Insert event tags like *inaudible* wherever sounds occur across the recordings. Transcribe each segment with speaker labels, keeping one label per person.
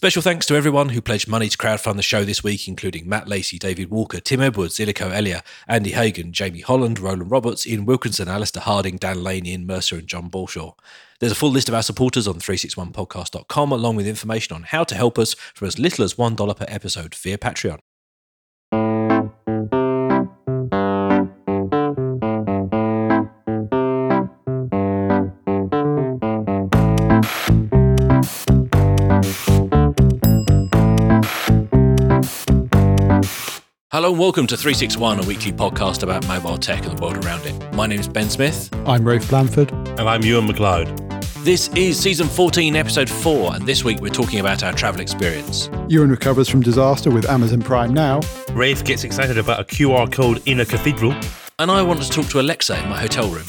Speaker 1: Special thanks to everyone who pledged money to crowdfund the show this week, including Matt Lacey, David Walker, Tim Edwards, Illico Elia, Andy Hagan, Jamie Holland, Roland Roberts, Ian Wilkinson, Alistair Harding, Dan Lane, Ian Mercer, and John Balshaw. There's a full list of our supporters on 361podcast.com, along with information on how to help us for as little as $1 per episode via Patreon. Hello and welcome to 361, a weekly podcast about mobile tech and the world around it. My name is Ben Smith.
Speaker 2: I'm Rafe Blanford.
Speaker 3: And I'm Ewan McLeod.
Speaker 1: This is season 14, episode 4, and this week we're talking about our travel experience.
Speaker 2: Ewan recovers from disaster with Amazon Prime now.
Speaker 3: Rafe gets excited about a QR code in a cathedral.
Speaker 1: And I want to talk to Alexa in my hotel room.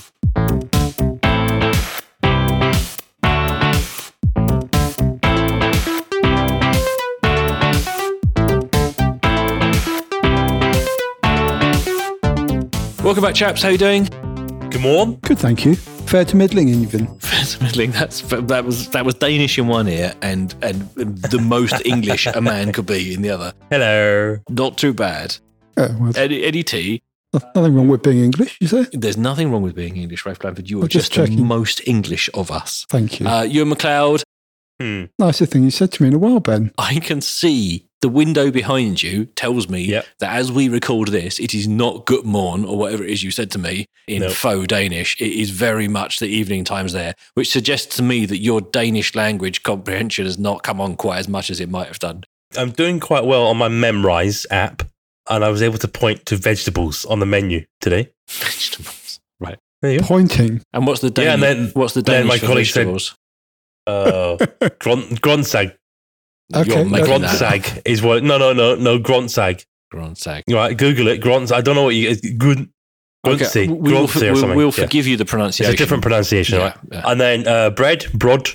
Speaker 1: Welcome back, chaps. How you doing?
Speaker 3: Good morning.
Speaker 2: Good, thank you. Fair to middling, even. *laughs*
Speaker 1: Fair to middling. That's that was that was Danish in one ear and and the most *laughs* English a man could be in the other.
Speaker 3: Hello.
Speaker 1: Not too bad.
Speaker 2: Yeah, well,
Speaker 1: Eddie, Eddie T.
Speaker 2: nothing wrong with being English, you say?
Speaker 1: There's nothing wrong with being English, Rafe Blanford. You are
Speaker 2: I'm
Speaker 1: just,
Speaker 2: just
Speaker 1: the most English of us.
Speaker 2: Thank you.
Speaker 1: Uh, Ewan McLeod,
Speaker 3: Hmm.
Speaker 2: Nicest thing you said to me in a while, Ben.
Speaker 1: I can see the window behind you tells me
Speaker 3: Yep.
Speaker 1: that as we record this, it is not good morn or whatever it is you said to me in
Speaker 3: Nope.
Speaker 1: faux Danish. It is very much the evening times there, which suggests to me that your Danish language comprehension has not come on quite as much as it might have done.
Speaker 3: I'm doing quite well on my Memrise app, and I was able to point to vegetables on the menu today. *laughs*
Speaker 1: Vegetables. Right.
Speaker 3: There you go.
Speaker 2: Pointing.
Speaker 1: And what's the Danish?
Speaker 3: Yeah, and then-
Speaker 1: what's the
Speaker 3: then
Speaker 1: Danish
Speaker 3: my
Speaker 1: for
Speaker 3: colleague said-
Speaker 1: vegetables?
Speaker 3: Uh, *laughs* gront, gronsag.
Speaker 2: Okay,
Speaker 1: You're making
Speaker 2: Gront-
Speaker 1: that up.
Speaker 3: Gronsag is what. No, no, no, no. Gronsag.
Speaker 1: Gronsag.
Speaker 3: Right, Google it. Grons. I don't know what you. It's good. Gruntsy.
Speaker 1: we will,
Speaker 3: Gruntsy or
Speaker 1: we'll,
Speaker 3: something.
Speaker 1: we'll
Speaker 3: Yeah.
Speaker 1: forgive you the pronunciation.
Speaker 3: It's a different pronunciation,
Speaker 1: Yeah,
Speaker 3: right?
Speaker 1: yeah.
Speaker 3: And then uh, bread, brod.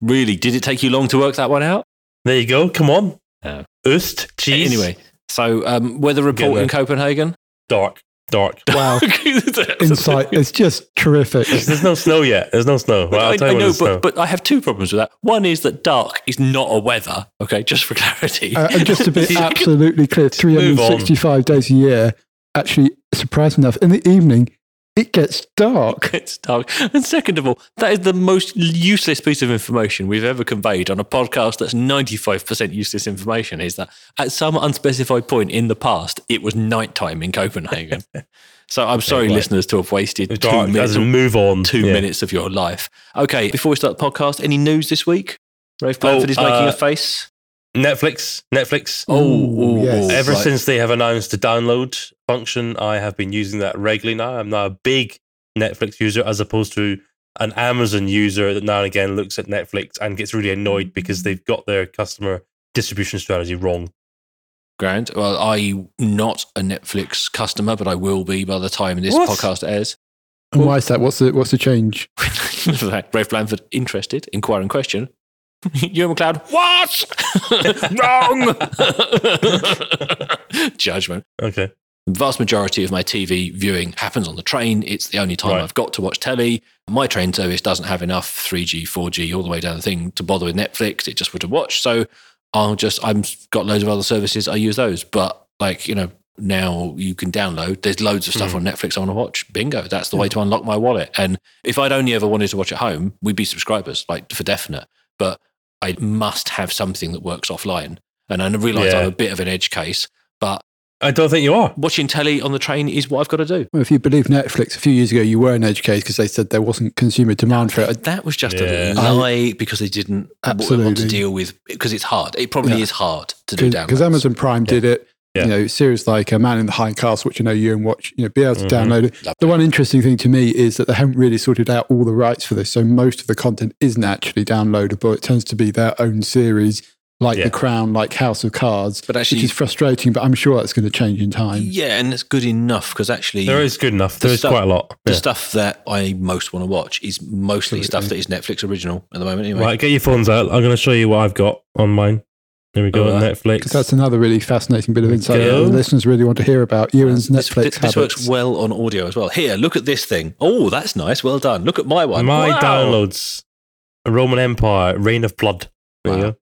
Speaker 1: Really? Did it take you long to work that one out?
Speaker 3: There you go. Come on.
Speaker 1: Yeah.
Speaker 3: Ost, cheese.
Speaker 1: Anyway, so um, weather report in Copenhagen.
Speaker 3: dark, dark. *laughs*
Speaker 2: Wow. *laughs* Insight. It's just terrific.
Speaker 3: There's no snow yet. There's no snow. Right, I'll
Speaker 1: I,
Speaker 3: tell
Speaker 1: I
Speaker 3: you when
Speaker 1: know,
Speaker 3: there's snow.
Speaker 1: but, but I have two problems with that. One is that dark is not a weather. Okay, just for clarity.
Speaker 2: Uh, and just to be *laughs* absolutely clear, 365 days a year, actually, surprising enough, in the evening, it gets dark. *laughs*
Speaker 1: it's dark. And second of all, that is the most useless piece of information we've ever conveyed on a podcast that's 95% useless information is that at some unspecified point in the past, it was nighttime in Copenhagen. *laughs* so I'm sorry,
Speaker 3: right.
Speaker 1: listeners, to have wasted two
Speaker 3: dark
Speaker 1: minutes,
Speaker 3: move on.
Speaker 1: two
Speaker 3: Yeah.
Speaker 1: minutes of your life. Okay, before we start the podcast, any news this week? Rafe Blanford is making
Speaker 3: uh,
Speaker 1: a face.
Speaker 3: Netflix. Netflix.
Speaker 1: Oh, oh,
Speaker 2: yes.
Speaker 1: oh,
Speaker 3: Ever
Speaker 1: right.
Speaker 3: since they have announced the download function, I have been using that regularly now. I'm now a big Netflix user as opposed to an Amazon user that now and again looks at Netflix and gets really annoyed because they've got their customer distribution strategy wrong.
Speaker 1: Grand. Well, I'm not a Netflix customer, but I will be by the time this
Speaker 3: What?
Speaker 1: podcast airs.
Speaker 2: And why is that? What's the, what's the change? *laughs*
Speaker 1: Rafe Blanford, interested, inquiring question. *laughs* Ewan McLeod, what? *laughs* Wrong. Judgment.
Speaker 3: Okay.
Speaker 1: Vast majority of my TV viewing happens on the train. It's the only time
Speaker 3: Right.
Speaker 1: I've got to watch telly. My train service doesn't have enough 3G, 4G, all the way down the thing to bother with Netflix. It just would have watched. So I'll just, I've got loads of other services. I use those. But like, you know, now you can download. There's loads of stuff
Speaker 3: Hmm.
Speaker 1: on Netflix I want to watch. Bingo. That's the way to unlock my wallet. And if I'd only ever wanted to watch at home, we'd be subscribers, like for definite. But I must have something that works offline. And I realise
Speaker 3: Yeah.
Speaker 1: I'm a bit of an edge case, but
Speaker 3: I don't think you are.
Speaker 1: watching telly on the train is what I've got to do.
Speaker 2: Well, if you believe Netflix, a few years ago, you were an edge case because they said there wasn't consumer demand for it.
Speaker 1: That was just
Speaker 3: Yeah.
Speaker 1: a lie because they didn't w- want to deal with because it's hard. It probably
Speaker 2: Yeah.
Speaker 1: is hard to do downloads.
Speaker 2: Because Amazon Prime did it.
Speaker 3: Yeah.
Speaker 2: You know, series like a Man in the High Castle, which I know you and watch, you know, be able to
Speaker 3: Mhm.
Speaker 2: download it.
Speaker 1: Love
Speaker 2: The one interesting thing to me is that they haven't really sorted out all the rights for this. So most of the content isn't actually downloadable. It tends to be their own series, like
Speaker 3: Yeah.
Speaker 2: The Crown, like House of Cards,
Speaker 1: But actually-
Speaker 2: which is frustrating, but I'm sure that's going to change in time.
Speaker 1: Yeah, and it's good enough because actually
Speaker 3: There is good enough.
Speaker 1: The
Speaker 3: There is
Speaker 1: stuff-
Speaker 3: quite a lot.
Speaker 1: the
Speaker 3: Yeah.
Speaker 1: stuff that I most want to watch is mostly stuff that is Netflix original at the moment. Anyway,
Speaker 3: Right, get your phones out. I'm going to show you what I've got on mine. There we go, oh,
Speaker 1: All right.
Speaker 3: Netflix.
Speaker 2: Because that's another really fascinating bit of insight that the listeners really want to hear about. Ewan's
Speaker 1: this,
Speaker 2: Netflix
Speaker 1: this, this
Speaker 2: habits.
Speaker 1: works well on audio as well. Here, look at this thing. Oh, that's nice. Well done. Look at my one.
Speaker 3: My
Speaker 1: Wow.
Speaker 3: downloads: Roman Empire, Reign of Blood. There you
Speaker 1: Wow.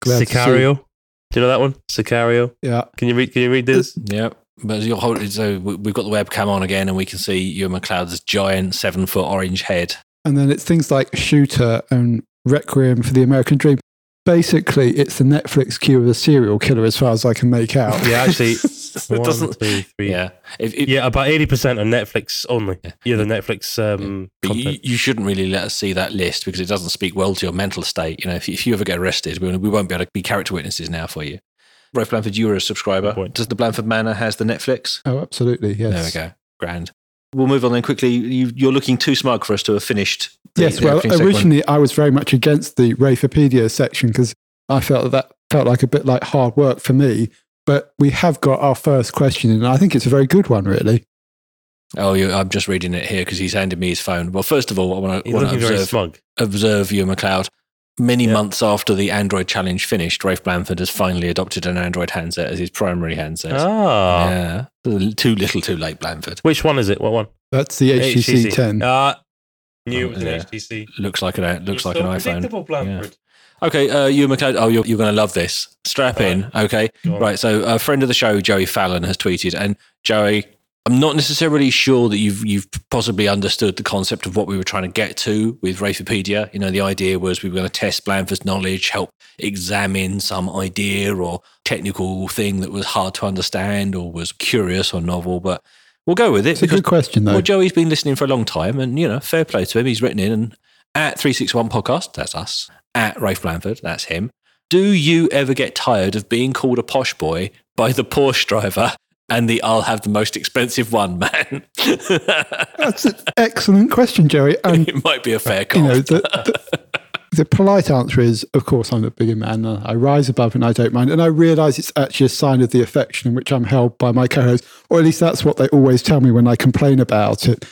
Speaker 3: Go.
Speaker 2: Glad
Speaker 3: Sicario. Do you know that one? Sicario.
Speaker 2: Yeah.
Speaker 3: Can you read? Can you read this?
Speaker 1: Yep. But you're holding, so we- we've got the webcam on again, and we can see Ewan McLeod's giant seven foot orange head.
Speaker 2: And then it's things like Shooter and Requiem for the American Dream. Basically, it's the Netflix queue of a serial killer, as far as I can make out.
Speaker 3: Yeah, actually, *laughs*
Speaker 1: it
Speaker 3: one,
Speaker 1: doesn't.
Speaker 3: two, three.
Speaker 1: Yeah. If, if,
Speaker 3: Yeah, about eighty percent on Netflix only.
Speaker 1: Yeah.
Speaker 3: Yeah, the Netflix um,
Speaker 1: But you, you shouldn't really let us see that list because it doesn't speak well to your mental state. You know, if you, if you ever get arrested, we, we won't be able to be character witnesses now for you. Rafe Blanford, you were a subscriber. Does the Blanford Manor has the Netflix?
Speaker 2: Oh, absolutely. Yes.
Speaker 1: There we go. Grand. We'll move on then quickly. You, you're looking too smug for us to have finished. the-
Speaker 2: Yes,
Speaker 1: the
Speaker 2: well,
Speaker 1: opening segment.
Speaker 2: originally I was very much against the Rafipedia section because I felt that, that felt like a bit like hard work for me. But we have got our first question, and I think it's a very good one, really.
Speaker 1: Oh, you, I'm just reading it here because he's handed me his phone. Well, first of all, I want to,
Speaker 3: He's
Speaker 1: want to
Speaker 3: looking very
Speaker 1: observe,
Speaker 3: smug.
Speaker 1: observe you, McLeod. Many
Speaker 3: Yeah.
Speaker 1: months after the Android challenge finished, Rafe Blanford has finally adopted an Android handset as his primary handset.
Speaker 3: Ah,
Speaker 1: Yeah. Too little, too late, Blanford.
Speaker 3: which one is it? What one?
Speaker 2: That's the HTC 10.
Speaker 3: Ah, knew it was
Speaker 1: Yeah.
Speaker 3: an HTC.
Speaker 1: Looks like an looks
Speaker 3: You're
Speaker 1: like
Speaker 3: so
Speaker 1: an iPhone.
Speaker 3: Blanford.
Speaker 1: Okay, uh, you McLeod. Oh, you're, you're going to love this. Strap in. Okay, right. So, a friend of the show, Joey Fallon, has tweeted, and Joey, I'm not necessarily sure that you've you've possibly understood the concept of what we were trying to get to with Rafipedia. You know, the idea was we were going to test Blanford's knowledge, help examine some idea or technical thing that was hard to understand or was curious or novel. But we'll go with it
Speaker 2: It's a good question, though.
Speaker 1: well, Joey's been listening for a long time, and you know, fair play to him. He's written in and at three six one podcast. That's us. At Rafe Blanford. That's him. Do you ever get tired of being called a posh boy by the Porsche driver and the "I'll have the most expensive one" man? *laughs*
Speaker 2: That's an excellent question, Joey. And
Speaker 1: it might be a fair
Speaker 2: you know, the, the, the polite answer is, of course, I'm a bigger man. and I rise above and I don't mind. And I realize it's actually a sign of the affection in which I'm held by my co host, or at least that's what they always tell me when I complain about it.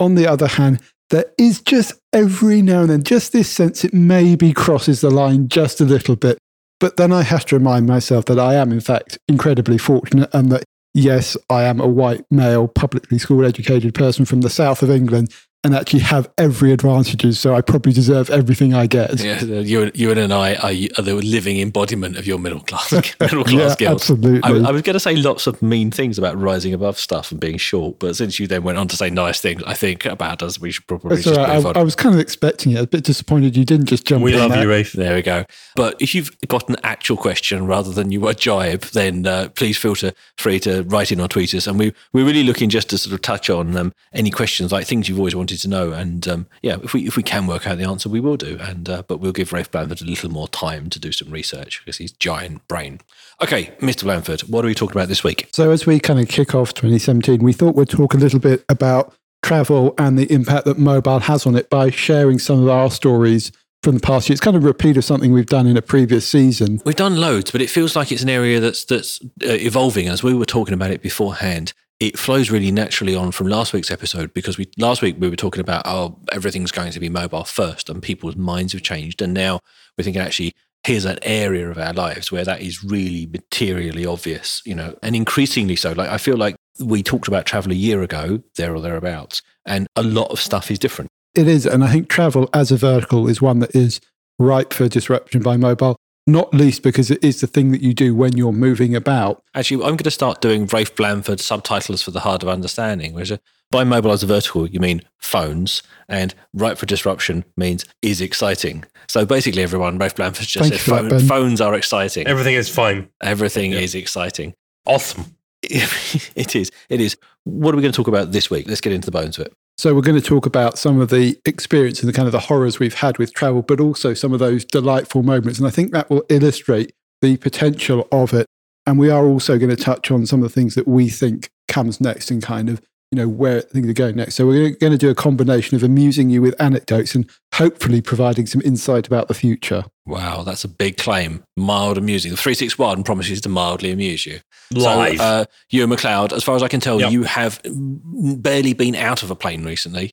Speaker 2: On the other hand, there is just every now and then just this sense it maybe crosses the line just a little bit. But then I have to remind myself that I am, in fact, incredibly fortunate and that, yes, I am a white, male, publicly school educated person from the south of England and actually have every advantages. So I probably deserve everything I get.
Speaker 1: Yeah, you, you and I are, are the living embodiment of your middle class *laughs* *laughs* middle class
Speaker 2: Yeah,
Speaker 1: guilt.
Speaker 2: absolutely.
Speaker 1: I, I was going to say lots of mean things about rising above stuff and being short, but since you then went on to say nice things, I think about us, we should probably
Speaker 2: That's
Speaker 1: just
Speaker 2: all right.
Speaker 1: move
Speaker 2: I,
Speaker 1: on.
Speaker 2: I was kind of expecting it. A bit disappointed you didn't just jump
Speaker 3: We
Speaker 2: in
Speaker 3: love
Speaker 2: there.
Speaker 3: you, Rafe.
Speaker 1: There we go. But if you've got an actual question rather than you a jibe, then uh, please feel free to write in or tweet us. And we, we're really looking just to sort of touch on um, any questions, like things you've always wanted to know. And um, yeah, if we if we can work out the answer, we will do. And uh, but we'll give Rafe Blanford a little more time to do some research because he's giant brain. Okay, Mr. Blanford, what are we talking about this week?
Speaker 2: So as we kind of kick off 2017, we thought we'd talk a little bit about travel and the impact that mobile has on it by sharing some of our stories from the past year. It's kind of a repeat of something we've done in a previous season.
Speaker 1: We've done loads, but it feels like it's an area that's that's uh, evolving. As we were talking about it beforehand, it flows really naturally on from last week's episode because we last week we were talking about oh everything's going to be mobile first, and people's minds have changed, and now we're thinking actually here's an area of our lives where that is really materially obvious, you know, and increasingly so. Like I feel like we talked about travel a year ago, there or thereabouts, and a lot of stuff is different.
Speaker 2: It is, and I think travel as a vertical is one that is ripe for disruption by mobile, not least because it is the thing that you do when you're moving about.
Speaker 1: Actually, I'm going to start doing Rafe Blanford subtitles for the hard of understanding. Whereas uh, by mobile as a vertical, you mean phones, and right for disruption means is exciting. So basically, everyone, Rafe Blanford just
Speaker 2: Thank
Speaker 1: said
Speaker 2: you for that,
Speaker 1: phones are exciting.
Speaker 3: Everything is fine.
Speaker 1: Everything
Speaker 3: Yeah.
Speaker 1: is exciting.
Speaker 3: Awesome. *laughs*
Speaker 1: it is. It is. What are we going to talk about this week? Let's get into the bones of it.
Speaker 2: So we're going to talk about some of the experience and the kind of the horrors we've had with travel, but also some of those delightful moments. And I think that will illustrate the potential of it. And we are also going to touch on some of the things that we think comes next and kind of, you know, where things are going next. So we're going to do a combination of amusing you with anecdotes and hopefully providing some insight about the future.
Speaker 1: Wow, that's a big claim. Mild amusing. The 361 promises to mildly amuse you.
Speaker 3: Live.
Speaker 1: So, uh, Ewan McLeod, as far as I can tell,
Speaker 3: Yep.
Speaker 1: you have barely been out of a plane recently.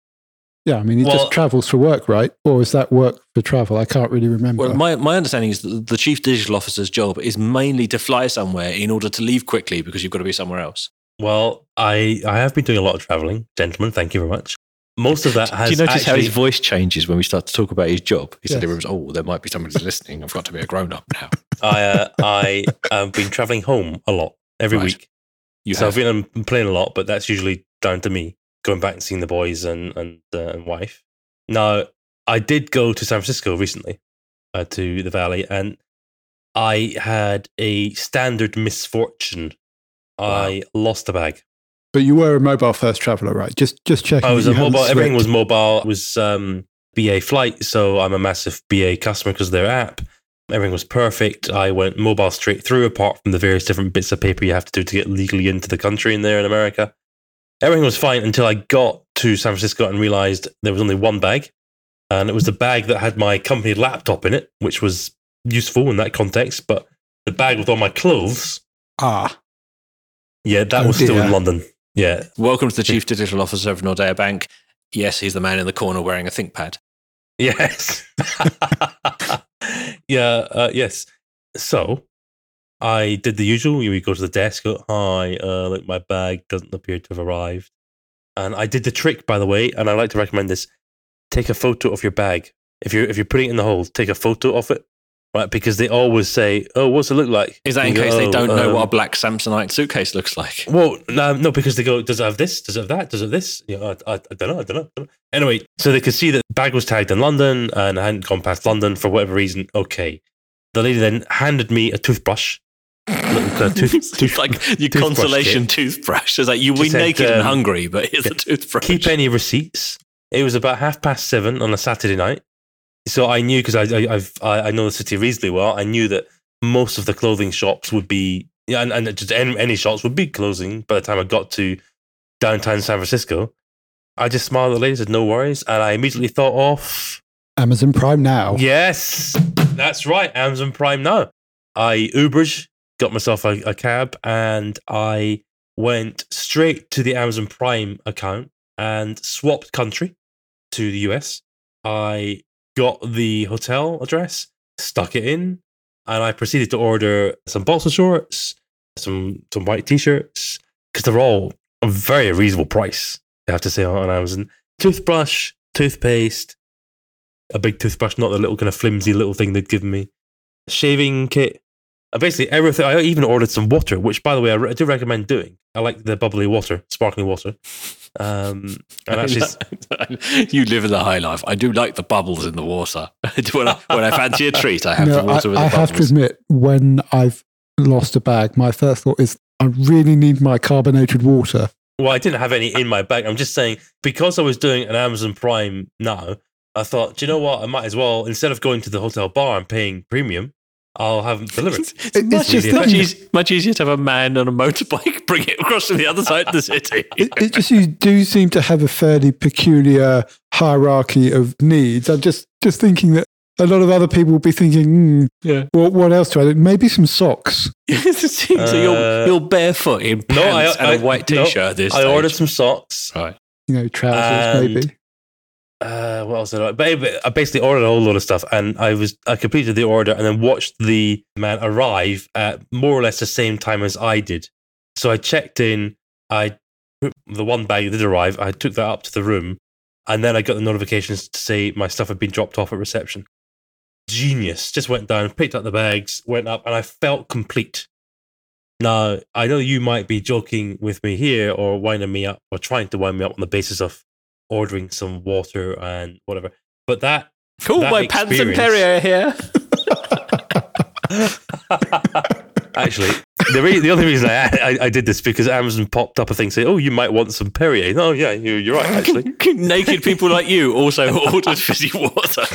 Speaker 2: Yeah, I mean, he
Speaker 3: Well-
Speaker 2: just travels for work, right? Or is that work for travel? I can't really remember.
Speaker 1: Well, my, my understanding is that the chief digital officer's job is mainly to fly somewhere in order to leave quickly because you've got to be somewhere else.
Speaker 3: well, I I have been doing a lot of traveling, gentlemen. Thank you very much. Most of that has
Speaker 1: Do you notice how his voice changes when we start to talk about his job? He
Speaker 2: Yes.
Speaker 1: suddenly remembers, oh, there might be somebody listening. I've got to be a grown up now.
Speaker 3: I uh, I have been traveling home a lot every
Speaker 1: Right.
Speaker 3: week.
Speaker 1: You
Speaker 3: so
Speaker 1: have.
Speaker 3: I've been on plane a lot, but that's usually down to me going back and seeing the boys and and, uh, and wife. Now, I did go to San Francisco recently, uh, to the Valley, and I had a standard misfortune. I lost a bag.
Speaker 2: But you were a mobile first traveler, right? Just just checking.
Speaker 3: I was a mobile. Everything was mobile. It was um, BA flight, so I'm a massive BA customer because their app. Everything was perfect. I went mobile straight through, apart from the various different bits of paper you have to do to get legally into the country in there in America. Everything was fine until I got to San Francisco and realized there was only one bag, and it was the bag that had my company laptop in it, which was useful in that context. But the bag with all my clothes,
Speaker 2: ah.
Speaker 3: yeah, that
Speaker 2: Oh,
Speaker 3: was still in. London. Yeah,
Speaker 1: Welcome to the Chief *laughs* Digital Officer of Nordea Bank. Yes, he's the man in the corner wearing a ThinkPad.
Speaker 3: Yes. *laughs* yeah. Uh, yes. So I did the usual. You go to the desk. Go, Hi. Uh, look, my bag doesn't appear to have arrived. And I did the trick, by the way. And I like to recommend this: take a photo of your bag. If you're if you're putting it in the hold, take a photo of it, right? Because they always say, "Oh, what's it look like?"
Speaker 1: Is that in
Speaker 3: You go,
Speaker 1: case they
Speaker 3: "Oh,
Speaker 1: don't know
Speaker 3: um,
Speaker 1: what a black Samsonite suitcase looks like?
Speaker 3: well, no, no, because they go, does it have this? Does it have that? Does it have this? You know, I, I, I don't know. I don't know. I don't know. Anyway, so they could see that the bag was tagged in London and I hadn't gone past London for whatever reason. Okay. The lady then handed me a toothbrush. Little kind of tooth, tooth,
Speaker 1: like your
Speaker 3: toothbrush
Speaker 1: consolation
Speaker 3: kit.
Speaker 1: toothbrush. It's like you were naked and
Speaker 3: um,
Speaker 1: hungry, but here's a toothbrush.
Speaker 3: keep any receipts. It was about half past seven on a Saturday night. So I knew because I, I, I've, I, I know the city reasonably well. I knew that most of the clothing shops would be, yeah, and, and just any, any shops would be closing by the time I got to downtown San Francisco. I just smiled at the lady, said, no worries. And I immediately thought of,
Speaker 2: Amazon Prime now.
Speaker 3: yes, that's right, Amazon Prime now. I Ubered, got myself a, a cab, and I went straight to the Amazon Prime account and swapped country to the US. I got the hotel address, stuck it in, and I proceeded to order some boxer shorts, some some white t-shirts, because they're all a very reasonable price. I have to say on Amazon. Toothbrush, toothpaste, a big toothbrush, not the little kind of flimsy little thing they'd given me. Shaving kit. Uh, basically everything. I even ordered some water, which, by the way, I do recommend doing. I like the bubbly water, sparkling water. Um, *laughs* and actually, *laughs*
Speaker 1: you live in the high life. I do like the bubbles in the water. *laughs* when, I, when I fancy a treat, I have
Speaker 2: No,
Speaker 1: the water
Speaker 2: I,
Speaker 1: with
Speaker 2: I
Speaker 1: the
Speaker 2: have to
Speaker 1: bubbles.
Speaker 2: admit, when I've lost a bag, my first thought is I really need my carbonated water.
Speaker 3: well, I didn't have any in my bag. I'm just saying because I was doing an Amazon Prime now. I thought, do you know what? I might as well instead of going to the hotel bar and paying premium, I'll have them delivered.
Speaker 1: It's,
Speaker 2: It-
Speaker 1: much,
Speaker 2: it's just
Speaker 1: easier, much,
Speaker 2: thinking-
Speaker 1: much easier to have a man on a motorbike *laughs* bring it across to the other side of the city. *laughs*
Speaker 2: It, it just you do seem to have a fairly peculiar hierarchy of needs. I'm just just thinking that a lot of other people will be thinking, hmm,
Speaker 1: yeah.
Speaker 2: Well, what else do I need? Maybe some socks. *laughs*
Speaker 1: so
Speaker 3: Uh,
Speaker 1: you're, you're barefoot in
Speaker 3: No,
Speaker 1: pants
Speaker 3: I-
Speaker 1: and a
Speaker 3: I-
Speaker 1: white t-shirt. at this
Speaker 3: I ordered some socks.
Speaker 1: Right.
Speaker 2: You know, trousers,
Speaker 3: And-
Speaker 2: maybe.
Speaker 3: Uh, what else did I? But I basically ordered a whole lot of stuff, and I was I completed the order, and then watched the man arrive at more or less the same time as I did. So I checked in. I the one bag that did arrive. I took that up to the room, and then I got the notifications to say my stuff had been dropped off at reception. Genius! Just went down, picked up the bags, went up, and I felt complete. Now I know you might be joking with me here, or winding me up, or trying to wind me up on the basis of ordering some water and whatever. But that
Speaker 1: Cool,
Speaker 3: That
Speaker 1: my pants and Perrier here. *laughs*
Speaker 3: actually, the re- the only reason I, I I did this because Amazon popped up a thing saying, "Oh, you might want some Perrier." No, yeah, you, you're right. Actually, *laughs*
Speaker 1: Naked people like you also *laughs* ordered fizzy water.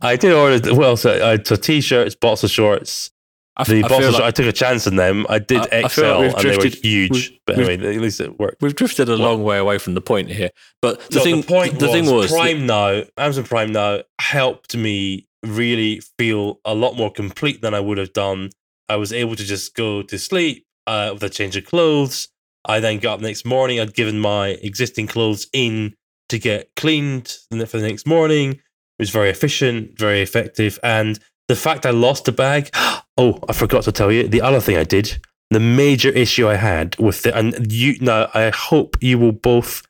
Speaker 3: I did order. Well, so, uh, so t-shirts, boxer shorts.
Speaker 1: I, f-
Speaker 3: The
Speaker 1: I
Speaker 3: shorts, I took a chance on them. I did
Speaker 1: I- I feel like
Speaker 3: and they were huge. but anyway, at least it worked.
Speaker 1: we've drifted a long way away from the point here. But the
Speaker 3: No,
Speaker 1: thing,
Speaker 3: the point
Speaker 1: the
Speaker 3: was,
Speaker 1: thing was,
Speaker 3: Prime Now, Amazon Prime Now helped me really feel a lot more complete than I would have done. I was able to just go to sleep uh, with a change of clothes. I then got up next morning. I'd given my existing clothes in to get cleaned for the next morning. It was very efficient, very effective. And the fact I lost a bag, oh, I forgot to tell you the other thing I did. The major issue I had with the, and you now, I hope you will both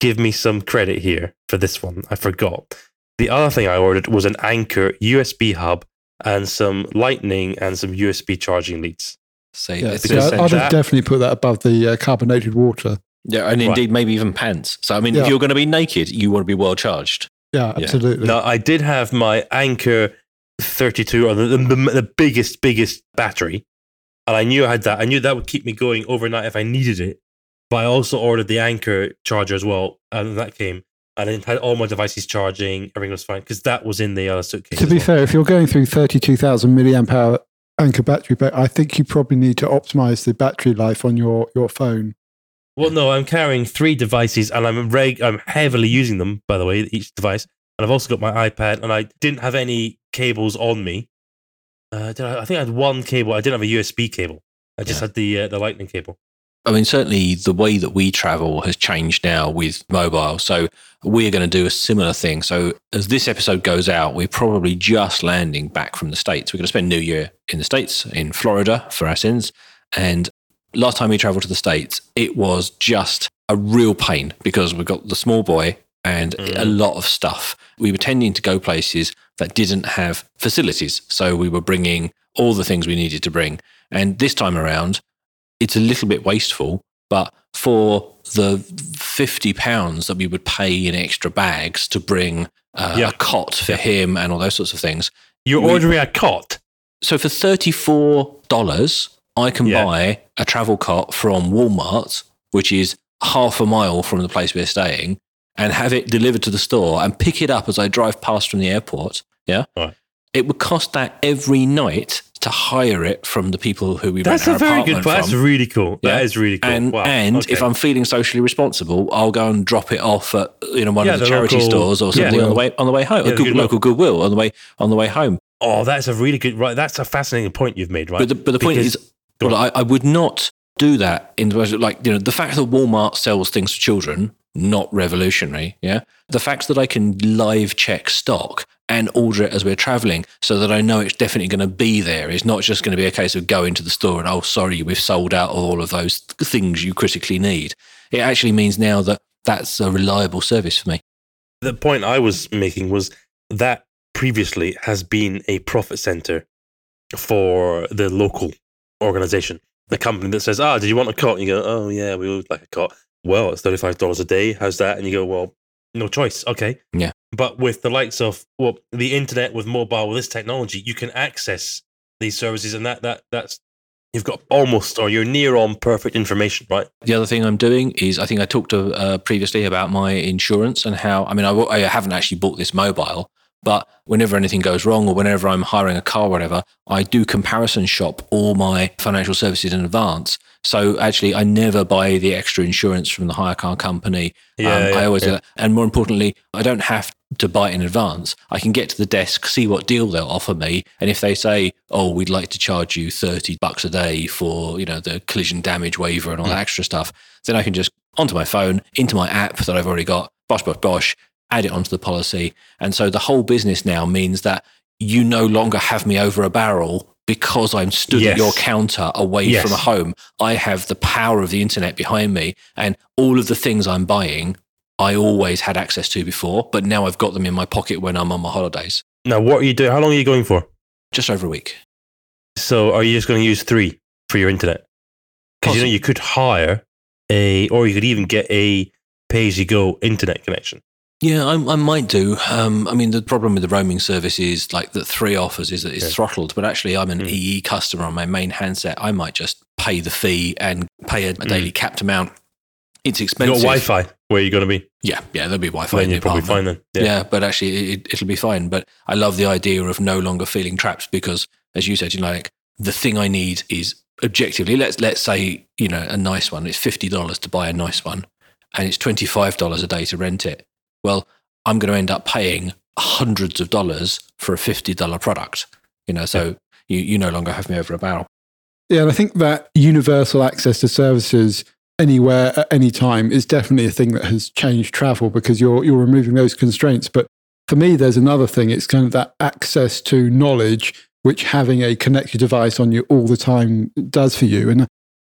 Speaker 3: give me some credit here for this one. I forgot. The other thing I ordered was an Anker USB hub and some Lightning and some USB charging leads.
Speaker 1: Say,
Speaker 2: Yeah,
Speaker 1: it's-
Speaker 2: see, I-
Speaker 3: send
Speaker 2: I'd have
Speaker 3: that.
Speaker 2: definitely put that above the uh, carbonated water.
Speaker 1: yeah, and
Speaker 3: Right.
Speaker 1: indeed maybe even pants. So I mean,
Speaker 2: Yeah.
Speaker 1: if you're going to be naked, you want to be well charged.
Speaker 2: Yeah,
Speaker 1: Yeah.
Speaker 2: absolutely.
Speaker 3: Now, I did have my Anker 32, or the, the, the biggest, biggest battery. And I knew I had that. I knew that would keep me going overnight if I needed it. But I also ordered the Anker charger as well. And that came. And it had all my devices charging. Everything was fine because that was in the other suitcase.
Speaker 2: to be
Speaker 3: well.
Speaker 2: fair, if you're going through 32,000 milliamp hour Anker battery, but I think you probably need to optimize the battery life on your, your phone.
Speaker 3: Well, no, I'm carrying three devices and I'm reg- I'm heavily using them, by the way, each device. And I've also got my iPad and I didn't have any cables on me. Uh, did I, I think I had one cable. I didn't have a USB cable. I just
Speaker 1: Yeah.
Speaker 3: had the uh, the lightning cable.
Speaker 1: I mean, certainly the way that we travel has changed now with mobile. So we're going to do a similar thing. So as this episode goes out, we're probably just landing back from the States. We're going to spend New Year in the States, in Florida for our sins. And last time we traveled to the States, it was just a real pain because we've got the small boy and
Speaker 3: Mm.
Speaker 1: a lot of stuff. We were tending to go places that didn't have facilities. So we were bringing all the things we needed to bring. And this time around, it's a little bit wasteful, but for the fifty pounds that we would pay in extra bags to bring uh,
Speaker 3: Yeah.
Speaker 1: a cot for him and all those sorts of things,
Speaker 3: You're
Speaker 1: We-
Speaker 3: ordering a cot.
Speaker 1: so for thirty four dollars, I can
Speaker 3: Yeah.
Speaker 1: buy a travel cot from Walmart, which is half a mile from the place we're staying, and have it delivered to the store and pick it up as I drive past from the airport. Yeah,
Speaker 3: Right.
Speaker 1: it would cost that every night to hire it from the people who we
Speaker 3: That's
Speaker 1: rent
Speaker 3: a very good. That's really cool.
Speaker 1: Yeah.
Speaker 3: That is really cool.
Speaker 1: And
Speaker 3: wow.
Speaker 1: and
Speaker 3: Okay.
Speaker 1: if I'm feeling socially responsible, I'll go and drop it off at you know one
Speaker 3: Yeah,
Speaker 1: of the,
Speaker 3: the
Speaker 1: charity
Speaker 3: local-
Speaker 1: stores or something
Speaker 3: yeah.
Speaker 1: on the way on the way home.
Speaker 3: Yeah,
Speaker 1: a good,
Speaker 3: good
Speaker 1: local goodwill on the way on the way home.
Speaker 3: oh, that's a really good. Right, that's a fascinating point you've made. Right,
Speaker 1: But the, but the point is, well, I, I would not do that in the like you know the fact that Walmart sells things to children not revolutionary. Yeah, the fact that I can live check stock and order it as we're traveling so that I know it's definitely going to be there is not just going to be a case of going to the store and oh sorry we've sold out of all of those things you critically need. It actually means now that that's a reliable service for me.
Speaker 3: the point I was making was that previously has been a profit center for the local organization. The company that says, "Ah, did you want a cot?" You go, "Oh yeah, we would like a cot." Well, it's thirty five dollars a day. How's that? And you go, "Well, no choice." Okay.
Speaker 1: Yeah.
Speaker 3: But with the likes of well, the internet, with mobile, with this technology, you can access these services, and that that that's you've got almost or you're near on perfect information, right?
Speaker 1: The other thing I'm doing is I think I talked to, uh, previously about my insurance and how I mean I haven't actually bought this mobile, but whenever anything goes wrong or whenever I'm hiring a car or whatever, I do comparison shop all my financial services in advance. So actually, I never buy the extra insurance from the hire car company. Um, I always do that. And more importantly, I don't have to buy it in advance. I can get to the desk, see what deal they'll offer me, and if they say, "Oh, we'd like to charge you thirty bucks a day for you know the collision damage waiver and all that extra stuff," then I can just onto my phone, into my app that I've already got, bosh bosh bosh, add it onto the policy, and so the whole business now means that you no longer have me over a barrel because I'm stood
Speaker 3: Yes.
Speaker 1: at your counter away
Speaker 3: Yes.
Speaker 1: from a home. I have the power of the internet behind me, and all of the things I'm buying, I always had access to before, but now I've got them in my pocket when I'm on my holidays.
Speaker 3: Now, what are you doing? How long are you going for?
Speaker 1: Just over a week.
Speaker 3: So, are you just going to use three for your internet? Because you know you could hire a, or you could even get a pay-as-you-go internet connection.
Speaker 1: Yeah, I, I might do. Um, I mean, the problem with the roaming service is like that three offers is that it's
Speaker 3: Yeah.
Speaker 1: throttled, but actually, I'm an
Speaker 3: Mm.
Speaker 1: EE customer on my main handset. I might just pay the fee and pay a, a daily capped amount. It's
Speaker 3: You
Speaker 1: expensive.
Speaker 3: got Wi-Fi where you're going to be.
Speaker 1: Yeah, yeah, there'll be Wi-Fi.
Speaker 3: Then
Speaker 1: in
Speaker 3: you're probably
Speaker 1: apartment.
Speaker 3: fine then.
Speaker 1: Yeah. but actually, it, it'll be fine. But I love the idea of no longer feeling trapped because, as you said, you know, like the thing I need is objectively. Let's let's say you know a nice one. It's fifty dollars to buy a nice one, and it's twenty five dollars a day to rent it. Well, I'm going to end up paying hundreds of dollars for a fifty dollar product. You know, so you you no longer have me over a barrel.
Speaker 2: Yeah, and I think that universal access to services anywhere at any time is definitely a thing that has changed travel because you're you're removing those constraints. But for me, there's another thing. It's kind of that access to knowledge, which having a connected device on you all the time does for you. And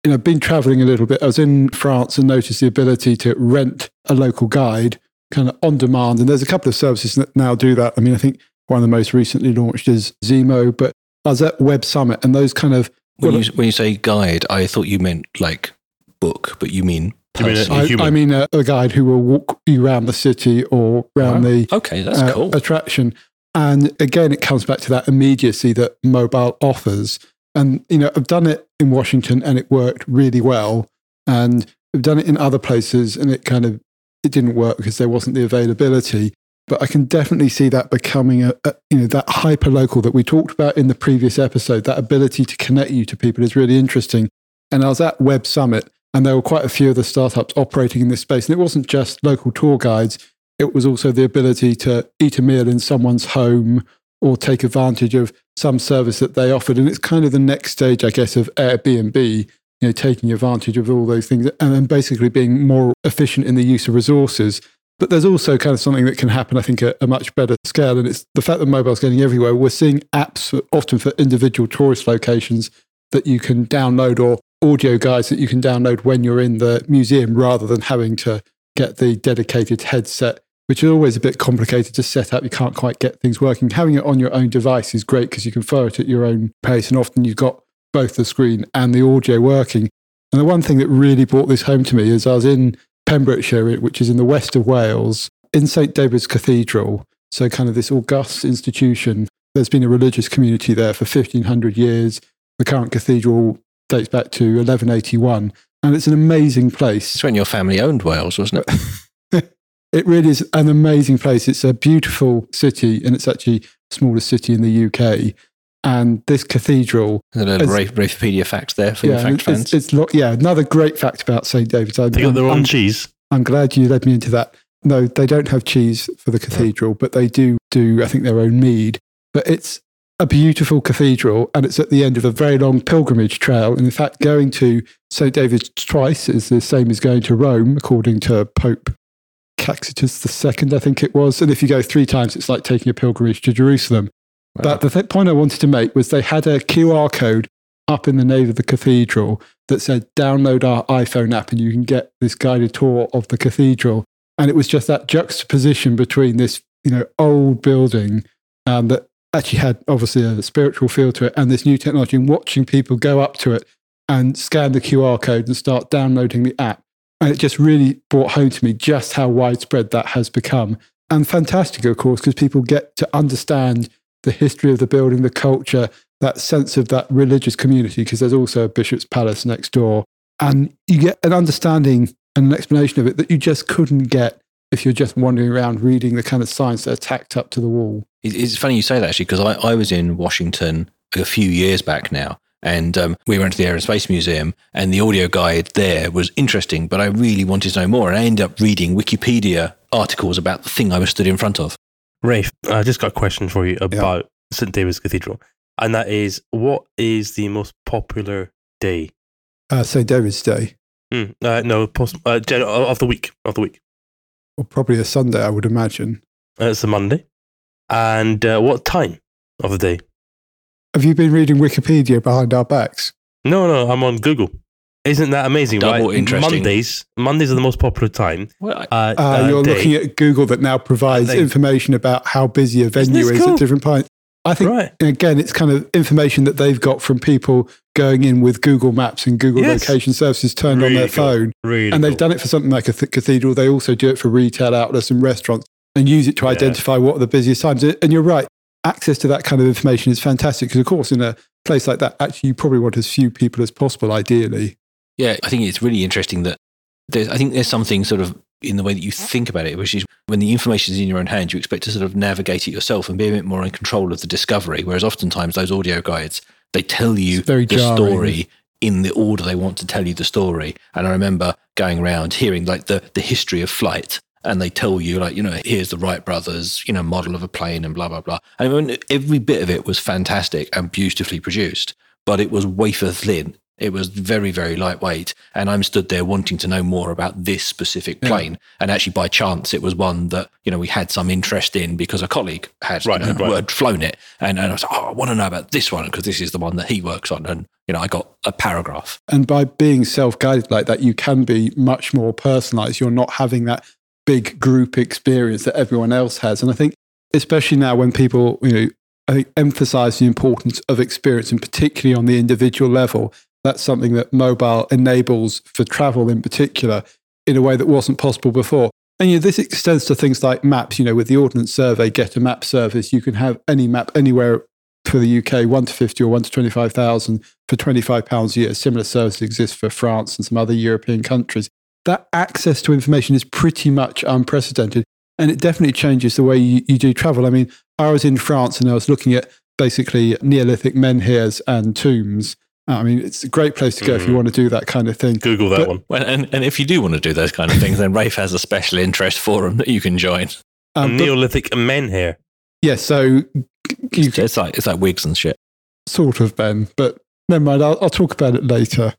Speaker 2: you know, I've been traveling a little bit. I was in France and noticed the ability to rent a local guide kind of on demand. And there's a couple of services that now do that. I mean, I think one of the most recently launched is Zemo, but I was at Web Summit and those kind of.
Speaker 1: When
Speaker 2: well,
Speaker 1: you when you say guide, I thought you meant like book, but you mean
Speaker 3: You mean a-
Speaker 1: person.
Speaker 3: a
Speaker 2: I,
Speaker 3: human.
Speaker 2: I mean, a, a guide who will walk you around the city or around
Speaker 1: Wow.
Speaker 2: the
Speaker 1: okay, that's
Speaker 2: uh,
Speaker 1: cool.
Speaker 2: attraction. And again, it comes back to that immediacy that mobile offers. And, you know, I've done it in Washington and it worked really well. And I've done it in other places and it kind of, it didn't work because there wasn't the availability. But I can definitely see that becoming a, a you know, that hyper local that we talked about in the previous episode, that ability to connect you to people is really interesting. And I was at Web Summit and there were quite a few of the startups operating in this space. And it wasn't just local tour guides, it was also the ability to eat a meal in someone's home or take advantage of some service that they offered. And it's kind of the next stage, I guess, of Airbnb, you know, taking advantage of all those things and then basically being more efficient in the use of resources. But there's also kind of something that can happen, I think, at a much better scale. And it's the fact that mobile's getting everywhere. We're seeing apps for- often for individual tourist locations that you can download or audio guides that you can download when you're in the museum rather than having to get the dedicated headset, which is always a bit complicated to set up. You can't quite get things working. Having it on your own device is great because you can fire it at your own pace, and often you've got both the screen and the audio working. And the one thing that really brought this home to me is I was in Pembrokeshire, which is in the west of Wales, in St David's Cathedral. So, kind of this august institution. There's been a religious community there for 1500 years. The current cathedral dates back to 1181, and it's an amazing place.
Speaker 1: It's when your family owned Wales, wasn't it? *laughs* *laughs*
Speaker 2: It really is an amazing place. It's a beautiful city, and it's actually the smallest city in the UK. And this cathedral,
Speaker 1: A little
Speaker 2: It's-
Speaker 1: Rafe- Rafipedia fact there for your
Speaker 2: yeah,
Speaker 1: fact
Speaker 2: it's,
Speaker 1: fans.
Speaker 2: it's, it's lo- yeah, another great fact about St David's. I'm,
Speaker 3: They got their own
Speaker 2: I'm-
Speaker 3: cheese.
Speaker 2: I'm glad you led me into that. No, they don't have cheese for the cathedral, but they do do, I think, their own mead. But it's a beautiful cathedral, and it's at the end of a very long pilgrimage trail. And in fact, going to St. David's twice is the same as going to Rome, according to Pope Calixtus II, I think it was. And if you go three times, it's like taking a pilgrimage to Jerusalem. But the th- point I wanted to make was they had a QR code up in the nave of the cathedral that said, download our iPhone app and you can get this guided tour of the cathedral. And it was just that juxtaposition between this, you know, old building um, that actually had obviously a spiritual feel to it and this new technology and watching people go up to it and scan the QR code and start downloading the app. And it just really brought home to me just how widespread that has become. And fantastic, of course, because people get to understand the history of the building, the culture, that sense of that religious community, because there's also a bishop's palace next door. And you get an understanding and an explanation of it that you just couldn't get if you're just wandering around reading the kind of signs that are tacked up to the wall.
Speaker 1: It's funny you say that actually, because I, I was in Washington a few years back now, and um, we went to the Air and Space Museum, and the audio guide there was interesting, but I really wanted to know more, and I ended up reading Wikipedia articles about the thing I was stood in front of.
Speaker 3: Rafe, I just got a question for you about St. David's Cathedral. And that is, what is the most popular day?
Speaker 2: Uh, St. David's Day,
Speaker 3: Hmm, uh, no, post, uh, of the week. Of the week.
Speaker 2: or probably a Sunday, I would imagine.
Speaker 3: Uh, it's a Monday. And uh, what time of the day?
Speaker 2: Have you been reading Wikipedia behind our backs?
Speaker 3: No, no, I'm on Google. Isn't that amazing?
Speaker 1: Double
Speaker 3: right?
Speaker 1: interesting.
Speaker 3: Mondays. Mondays are the most popular time.
Speaker 1: Well,
Speaker 3: Uh,
Speaker 2: Uh,
Speaker 3: uh,
Speaker 2: you're
Speaker 3: day.
Speaker 2: looking at Google that now provides
Speaker 3: They-
Speaker 2: information about how busy a venue is
Speaker 3: cool?
Speaker 2: at different points. I think
Speaker 3: right.
Speaker 2: again, it's kind of information that they've got from people going in with Google Maps and Google
Speaker 3: Yes.
Speaker 2: location services turned on their
Speaker 3: cool.
Speaker 2: phone.
Speaker 3: Really.
Speaker 2: and they've
Speaker 3: cool.
Speaker 2: done it for something like a th- cathedral. They also do it for retail outlets and restaurants and use it to
Speaker 3: Yeah.
Speaker 2: identify what are the busiest times. And you're right, access to that kind of information is fantastic because, of course, in a place like that, actually, you probably want as few people as possible, ideally.
Speaker 1: Yeah, I think it's really interesting that there's, I think there's something sort of in the way that you think about it, which is when the information is in your own hands, you expect to sort of navigate it yourself and be a bit more in control of the discovery. Whereas oftentimes those audio guides, they tell you
Speaker 2: very
Speaker 1: the
Speaker 2: jarring.
Speaker 1: story in the order they want to tell you the story. And I remember going around hearing like the, the history of flight. And they tell you, like, you know, here's the Wright brothers, you know, model of a plane and blah, blah, blah. And I mean, every bit of it was fantastic and beautifully produced, but it was wafer thin. It was very, very lightweight. And I'm stood there wanting to know more about this specific
Speaker 2: Yeah.
Speaker 1: plane. And actually, by chance, it was one that, you know, we had some interest in because a colleague had, you know,
Speaker 3: right.
Speaker 1: had flown it. And, and I was like, oh, I want to know about this one because this is the one that he works on. And, you know, I got a paragraph.
Speaker 2: And by being self guided like that, you can be much more personalized. You're not having that big group experience that everyone else has. And I think, especially now when people, you know, I think emphasize the importance of experience, and particularly on the individual level, that's something that mobile enables for travel in particular in a way that wasn't possible before. And you know, this extends to things like maps. You know, with the Ordnance Survey Get a Map service, you can have any map anywhere for the UK, 1 to 50 or 1 to 25,000 for £25 a year. Similar service exists for France and some other European countries. That access to information is pretty much unprecedented. And it definitely changes the way you, you do travel. I mean, I was in France and I was looking at basically Neolithic menhirs and tombs. I mean, it's a great place to go if you
Speaker 3: Mhm.
Speaker 2: want to do that kind of thing.
Speaker 3: Google that
Speaker 2: But-
Speaker 3: one.
Speaker 1: Well, and, and if you do want to do those kind of things, then Rafe has a special interest forum that you can join.
Speaker 2: Um, but-
Speaker 3: Neolithic men here.
Speaker 2: yeah, so you
Speaker 1: It's like it's like wigs and shit.
Speaker 2: sort of, Ben, but never mind. I'll, I'll talk about it later.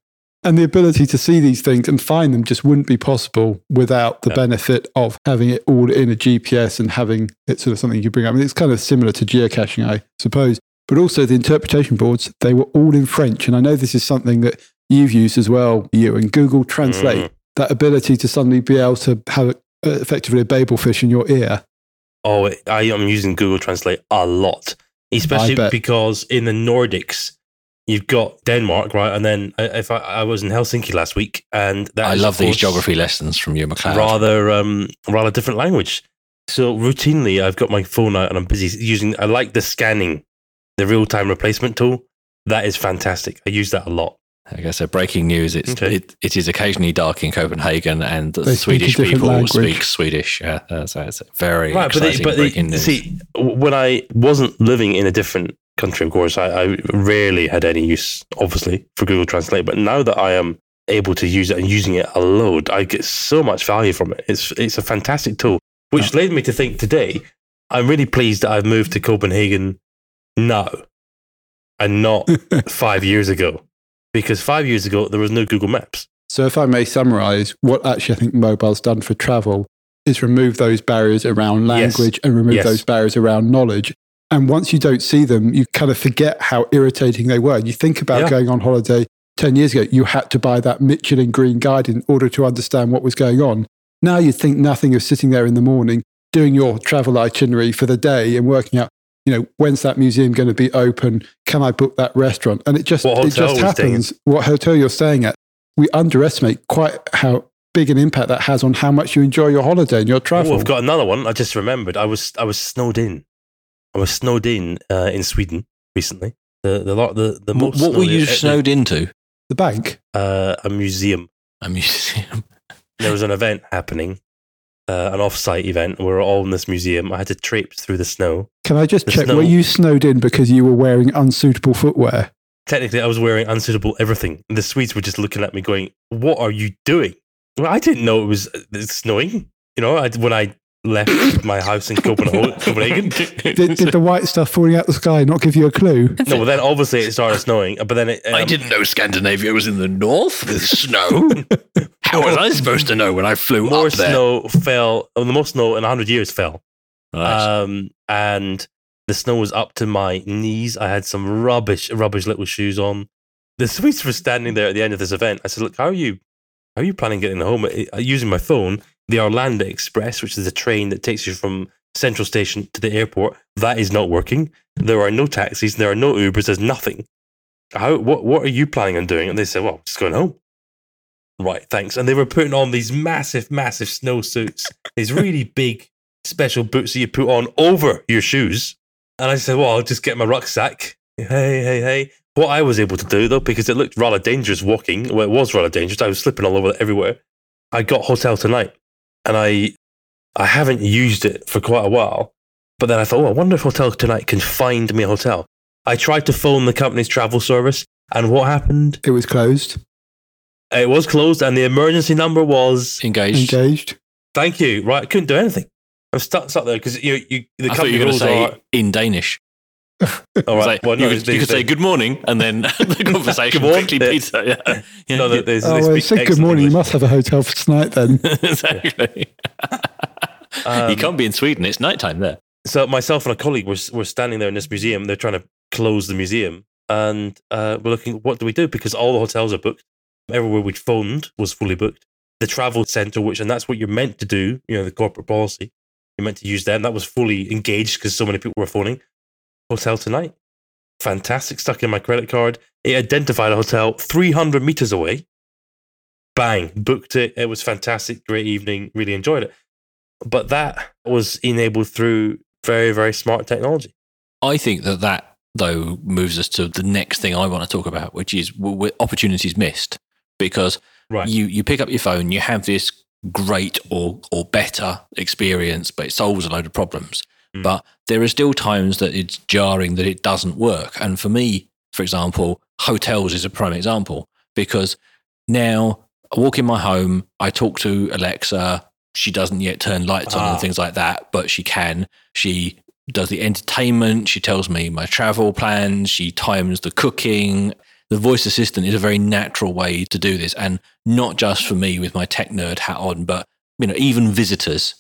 Speaker 2: And the ability to see these things and find them just wouldn't be possible without the
Speaker 3: Yeah.
Speaker 2: benefit of having it all in a GPS and having it sort of something you bring up. I mean, it's kind of similar to geocaching, I suppose. But also the interpretation boards, they were all in French. And I know this is something that you've used as well, you and Google Translate,
Speaker 3: Mhm.
Speaker 2: that ability to suddenly be able to have uh, effectively a babel fish in your ear.
Speaker 3: Oh, I am using Google Translate a lot, especially because in the Nordics, you've got Denmark, right? And then if I, I was in Helsinki last week, and that
Speaker 1: I love these geography lessons from you, McLeod.
Speaker 3: rather um rather different language. So routinely, I've got my phone out and I'm busy using. I like the scanning, the real time replacement tool. That is fantastic. I use that a lot.
Speaker 1: Like I said, breaking news. It's
Speaker 3: Okay.
Speaker 1: it, it is occasionally dark in Copenhagen, and
Speaker 2: They
Speaker 1: Swedish
Speaker 2: different
Speaker 1: people
Speaker 2: language.
Speaker 1: speak Swedish. Yeah, uh, so it's very
Speaker 3: right, but,
Speaker 1: exciting
Speaker 3: they, but
Speaker 1: breaking
Speaker 3: they,
Speaker 1: news.
Speaker 3: see, when I wasn't living in a different country, of course, I, I rarely had any use, obviously, for Google Translate. But now that I am able to use it and using it a load, I get so much value from it. It's it's a fantastic tool, which led me to think today. I'm really pleased that I've moved to Copenhagen now, and not *laughs* five years ago, because five years ago there was no Google Maps.
Speaker 2: So, if I may summarize, what actually I think mobile's done for travel is remove those barriers around
Speaker 3: Yes.
Speaker 2: language and remove
Speaker 3: Yes.
Speaker 2: those barriers around knowledge. And once you don't see them, you kind of forget how irritating they were. You think about
Speaker 3: Yeah.
Speaker 2: going on holiday 10 years ago, you had to buy that Michelin green guide in order to understand what was going on. Now you think nothing of sitting there in the morning, doing your travel itinerary for the day and working out, you know, when's that museum going to be open? Can I book that restaurant? And it just, it just
Speaker 3: we're staying in.
Speaker 2: happens what hotel you're staying at we underestimate quite how big an impact that has on how much you enjoy your holiday and your travel.
Speaker 3: Oh, I've got another one. I just remembered. I was I was snowed in. I was snowed in uh, in Sweden recently. The the lot the the most
Speaker 1: what were you
Speaker 3: in-
Speaker 1: snowed into?
Speaker 2: the bank.
Speaker 3: Uh, a museum.
Speaker 1: A museum.
Speaker 3: There was an event happening, uh, an off-site event. We were all in this museum. I had to traipse through the snow.
Speaker 2: Can I just
Speaker 3: The
Speaker 2: check?
Speaker 3: snow-
Speaker 2: Were you snowed in because you were wearing unsuitable footwear?
Speaker 3: Technically, I was wearing unsuitable everything. The Swedes were just looking at me, going, "What are you doing?" Well, I didn't know it was uh, snowing. You know, I, when I left *laughs* my house in Copenhagen. Copenhagen. *laughs*
Speaker 2: Did, did the white stuff falling out the sky not give you a clue? *laughs*
Speaker 3: No, but then obviously it started snowing. But then it,
Speaker 1: I
Speaker 3: um,
Speaker 1: didn't know Scandinavia was in the north with snow. *laughs* How was I supposed to know when I flew
Speaker 3: more
Speaker 1: up there?
Speaker 3: snow fell. Oh, the most snow in hundred years fell.
Speaker 1: Nice.
Speaker 3: Um, and the snow was up to my knees. I had some rubbish, rubbish little shoes on. The Swedes were standing there at the end of this event. I said, "Look, how are you? How are you planning getting home?" Using my phone, the Arlanda Express, which is a train that takes you from Central Station to the airport, that is not working. There are no taxis. There are no Ubers. There's nothing. How? What? What are you planning on doing? And they said, "Well, just going home." Right, thanks. And they were putting on these massive, massive snowsuits, these really *laughs* big special boots that you put on over your shoes. And I said, Well, I'll just get my rucksack. Hey, hey, hey. What I was able to do, though, because it looked rather dangerous walking, well, it was rather dangerous. I was slipping all over everywhere. I got Hotel Tonight, and I, I haven't used it for quite a while. But then I thought, oh, I wonder if Hotel Tonight can find me a hotel. I tried to phone the company's travel service, and what happened?
Speaker 2: It was closed,
Speaker 3: It was closed, and the emergency number was
Speaker 1: Engaged.
Speaker 2: engaged.
Speaker 3: Thank you. Right, I couldn't do anything. I'm stuck, stuck there because you, you, the
Speaker 1: I thought
Speaker 3: company
Speaker 1: you were going to
Speaker 3: rules
Speaker 1: say
Speaker 3: are.
Speaker 1: in Danish.
Speaker 3: All
Speaker 1: It's
Speaker 3: right,
Speaker 1: like,
Speaker 3: well, no,
Speaker 1: you could, you could say good morning, and then *laughs* *laughs* the conversation
Speaker 3: Good morning.
Speaker 1: quickly beats it. Yeah. *laughs* yeah.
Speaker 3: No, they, they,
Speaker 2: Oh,
Speaker 3: they
Speaker 2: well,
Speaker 3: speak
Speaker 2: say good
Speaker 3: excellent
Speaker 2: morning. You must have a hotel for tonight then.
Speaker 1: exactly.
Speaker 3: Um,
Speaker 1: you can't be in Sweden. It's nighttime there.
Speaker 3: So myself and a colleague were were standing there in this museum. They're trying to close the museum, and uh, we're looking. What do we do? Because all the hotels are booked. Everywhere we phoned was fully booked. the travel center, which and that's what you're meant to do. You know, the corporate policy. You're meant to use them. That was fully engaged because so many people were phoning. Hotel tonight, fantastic. Stuck in my credit card. It identified a hotel 300 meters away. Bang, booked it. It was fantastic. Great evening. Really enjoyed it. But that was enabled through very, very smart technology.
Speaker 1: I think that that though moves us to the next thing I want to talk about, which is opportunities missed. Because
Speaker 3: Right.
Speaker 1: you you pick up your phone, you have this great or or better experience, but it solves a load of problems.
Speaker 3: Mm.
Speaker 1: But there are still times that it's jarring that it doesn't work. And for me, for example, hotels is a prime example because now I walk in my home, I talk to Alexa. She doesn't yet turn lights on
Speaker 3: Ah.
Speaker 1: and things like that, but she can. She does the entertainment. She tells me my travel plans. She times the cooking. The voice assistant is a very natural way to do this, and not just for me with my tech nerd hat on, but you know, even visitors.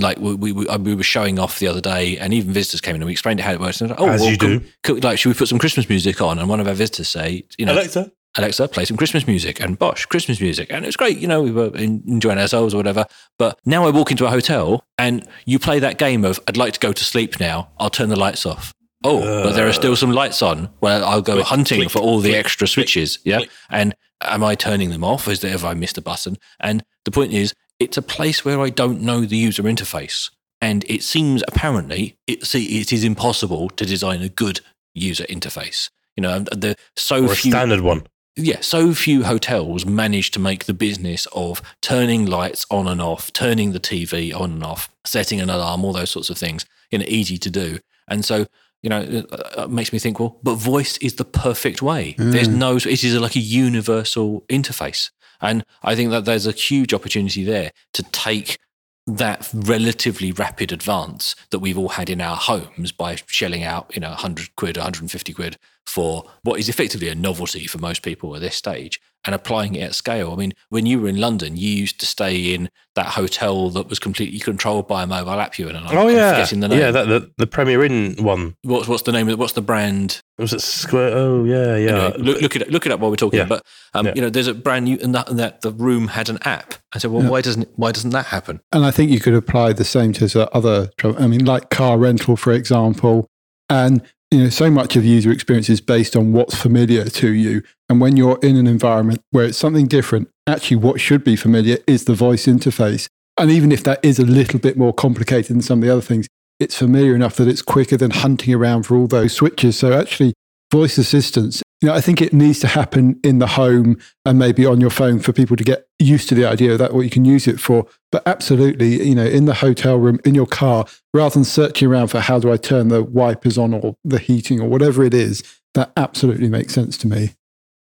Speaker 1: Like we, we, we uh, we were showing off the other day, and even visitors came in and we explained how it works. And, oh,
Speaker 3: As
Speaker 1: well,
Speaker 3: you do.
Speaker 1: could- like, should we put some Christmas music on? And one of our visitors say, you know,
Speaker 3: Alexa,
Speaker 1: Alexa, play some Christmas music and Bosch, Christmas music. And it's great, you know, we were enjoying ourselves or whatever. But now I walk into a hotel and you play that game of, I'd like to go to sleep now, I'll turn the lights off. Oh, but there are still uh. some lights on. Well, I'll go
Speaker 3: Click,
Speaker 1: hunting
Speaker 3: click,
Speaker 1: for all the
Speaker 3: click,
Speaker 1: extra switches. yeah. And am I turning them off? Is there, have I missed a button? And the point is, it's a place where I don't know the user interface. And it seems apparently it, see, it is impossible to design a good user interface. You know, the so
Speaker 3: or a
Speaker 1: few
Speaker 3: standard one.
Speaker 1: yeah, so few hotels manage to make the business of turning lights on and off, turning the TV on and off, setting an alarm, all those sorts of things, you know, easy to do. And so, you know, it, it makes me think, well, but voice is the perfect way. There's mm. no, it is like a universal interface. And I think that there's a huge opportunity there to take that relatively rapid advance that we've all had in our homes by shelling out, you know, 100 quid, 150 quid for what is effectively a novelty for most people at this stage and applying it at scale. I mean, when you were in London, you used to stay in that hotel that was completely controlled by a mobile app you were in. and I'm-
Speaker 3: Oh
Speaker 1: I'm
Speaker 3: yeah,
Speaker 1: forgetting the name.
Speaker 3: yeah. That, the the Premier Inn one
Speaker 1: what's, what's the name of it? What's the brand?
Speaker 3: was it Square? Oh yeah, yeah.
Speaker 1: Anyway, look, look it up, look it up while we're talking.
Speaker 3: Yeah.
Speaker 1: But um,
Speaker 3: Yeah.
Speaker 1: you know, there's a brand new, and that, and that the room had an app. I said, well,
Speaker 2: Yeah.
Speaker 1: why doesn't why doesn't that happen?
Speaker 2: And I think you could apply the same to other, I mean, like car rental, for example. And, you know, so much of user experience is based on what's familiar to you. And when you're in an environment where it's something different, actually what should be familiar is the voice interface. And even if that is a little bit more complicated than some of the other things, it's familiar enough that it's quicker than hunting around for all those switches. So actually, voice assistance, you know, I think it needs to happen in the home and maybe on your phone for people to get used to the idea of that, what you can use it for. But absolutely, you know, in the hotel room, in your car, rather than searching around for how do I turn the wipers on or the heating or whatever it is, that absolutely makes sense to me.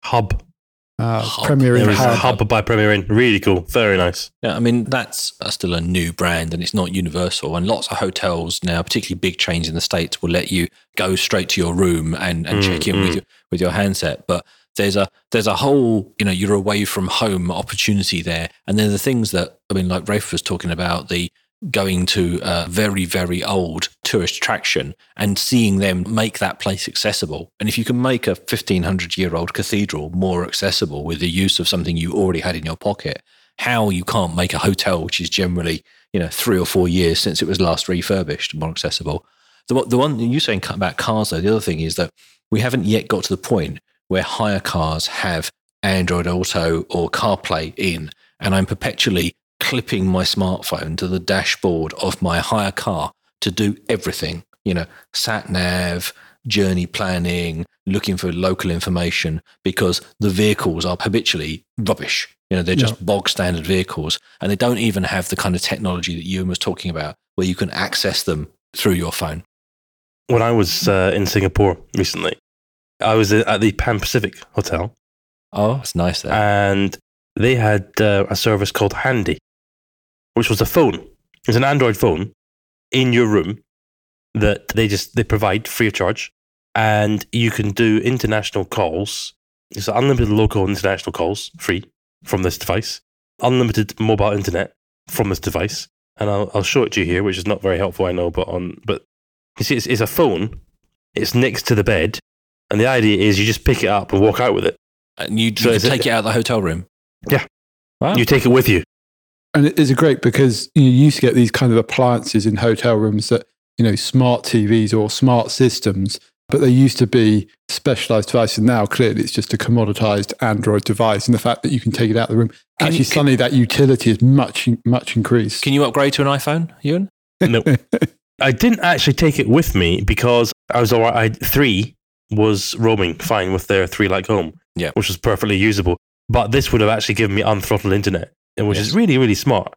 Speaker 3: Hub.
Speaker 2: Uh,
Speaker 1: Hub.
Speaker 2: Premier Inn
Speaker 3: was
Speaker 2: Hub.
Speaker 3: Hub by Premier Inn. Really cool. Very nice.
Speaker 1: Yeah, I mean that's uh, still a new brand and it's not universal. And lots of hotels now, particularly big chains in the states, will let you go straight to your room and, and
Speaker 3: Mm,
Speaker 1: check in with
Speaker 3: mm.
Speaker 1: your with your handset. But there's a there's a whole you know you're away from home opportunity there. And then the things that I mean, like Rafe was talking about the going to a very very old tourist attraction and seeing them make that place accessible. And if you can make a 1500 year old cathedral more accessible with the use of something you already had in your pocket, how you can't make a hotel which is generally you know three or four years since it was last refurbished more accessible. The the one you saying about cars though, the other thing is that we haven't yet got to the point where hire cars have Android Auto or CarPlay in, and I'm perpetually clipping my smartphone to the dashboard of my hire car to do everything. You know, sat nav, journey planning, looking for local information because the vehicles are habitually rubbish. You know, they're just bog standard vehicles and they don't even have the kind of technology that Ewan was talking about where you can access them through your phone.
Speaker 3: When I was uh, in Singapore recently, I was at the Pan Pacific Hotel,
Speaker 1: Oh, it's nice there.
Speaker 3: and they had uh, a service called Handy, which was a phone. It's an Android phone in your room that they just they provide free of charge, and you can do international calls. It's unlimited local and international calls free from this device, unlimited mobile internet from this device, and I'll I'll show it to you here, which is not very helpful, I know, but on but you see, it's, it's a phone. It's next to the bed, and the idea is you just pick it up and walk out with it.
Speaker 1: and you,
Speaker 3: So is it-
Speaker 1: take it out of the hotel room. Wow.
Speaker 3: You take it with you.
Speaker 2: And it is great because you know, you used to get these kind of appliances in hotel rooms that, you know, smart TVs or smart systems, but they used to be specialized devices. Now, clearly, it's just a commoditized Android device. And the fact that you can take it out of the room,
Speaker 1: Can
Speaker 2: actually,
Speaker 1: you-
Speaker 2: suddenly that utility is much, much increased.
Speaker 1: Can you upgrade to an iPhone, Ewan? *laughs*
Speaker 3: No, I didn't actually take it with me because I was all right. I three was roaming fine with their three like home,
Speaker 1: Yeah.
Speaker 3: which was perfectly usable. But this would have actually given me unthrottled internet, which
Speaker 1: Yes.
Speaker 3: is really really smart.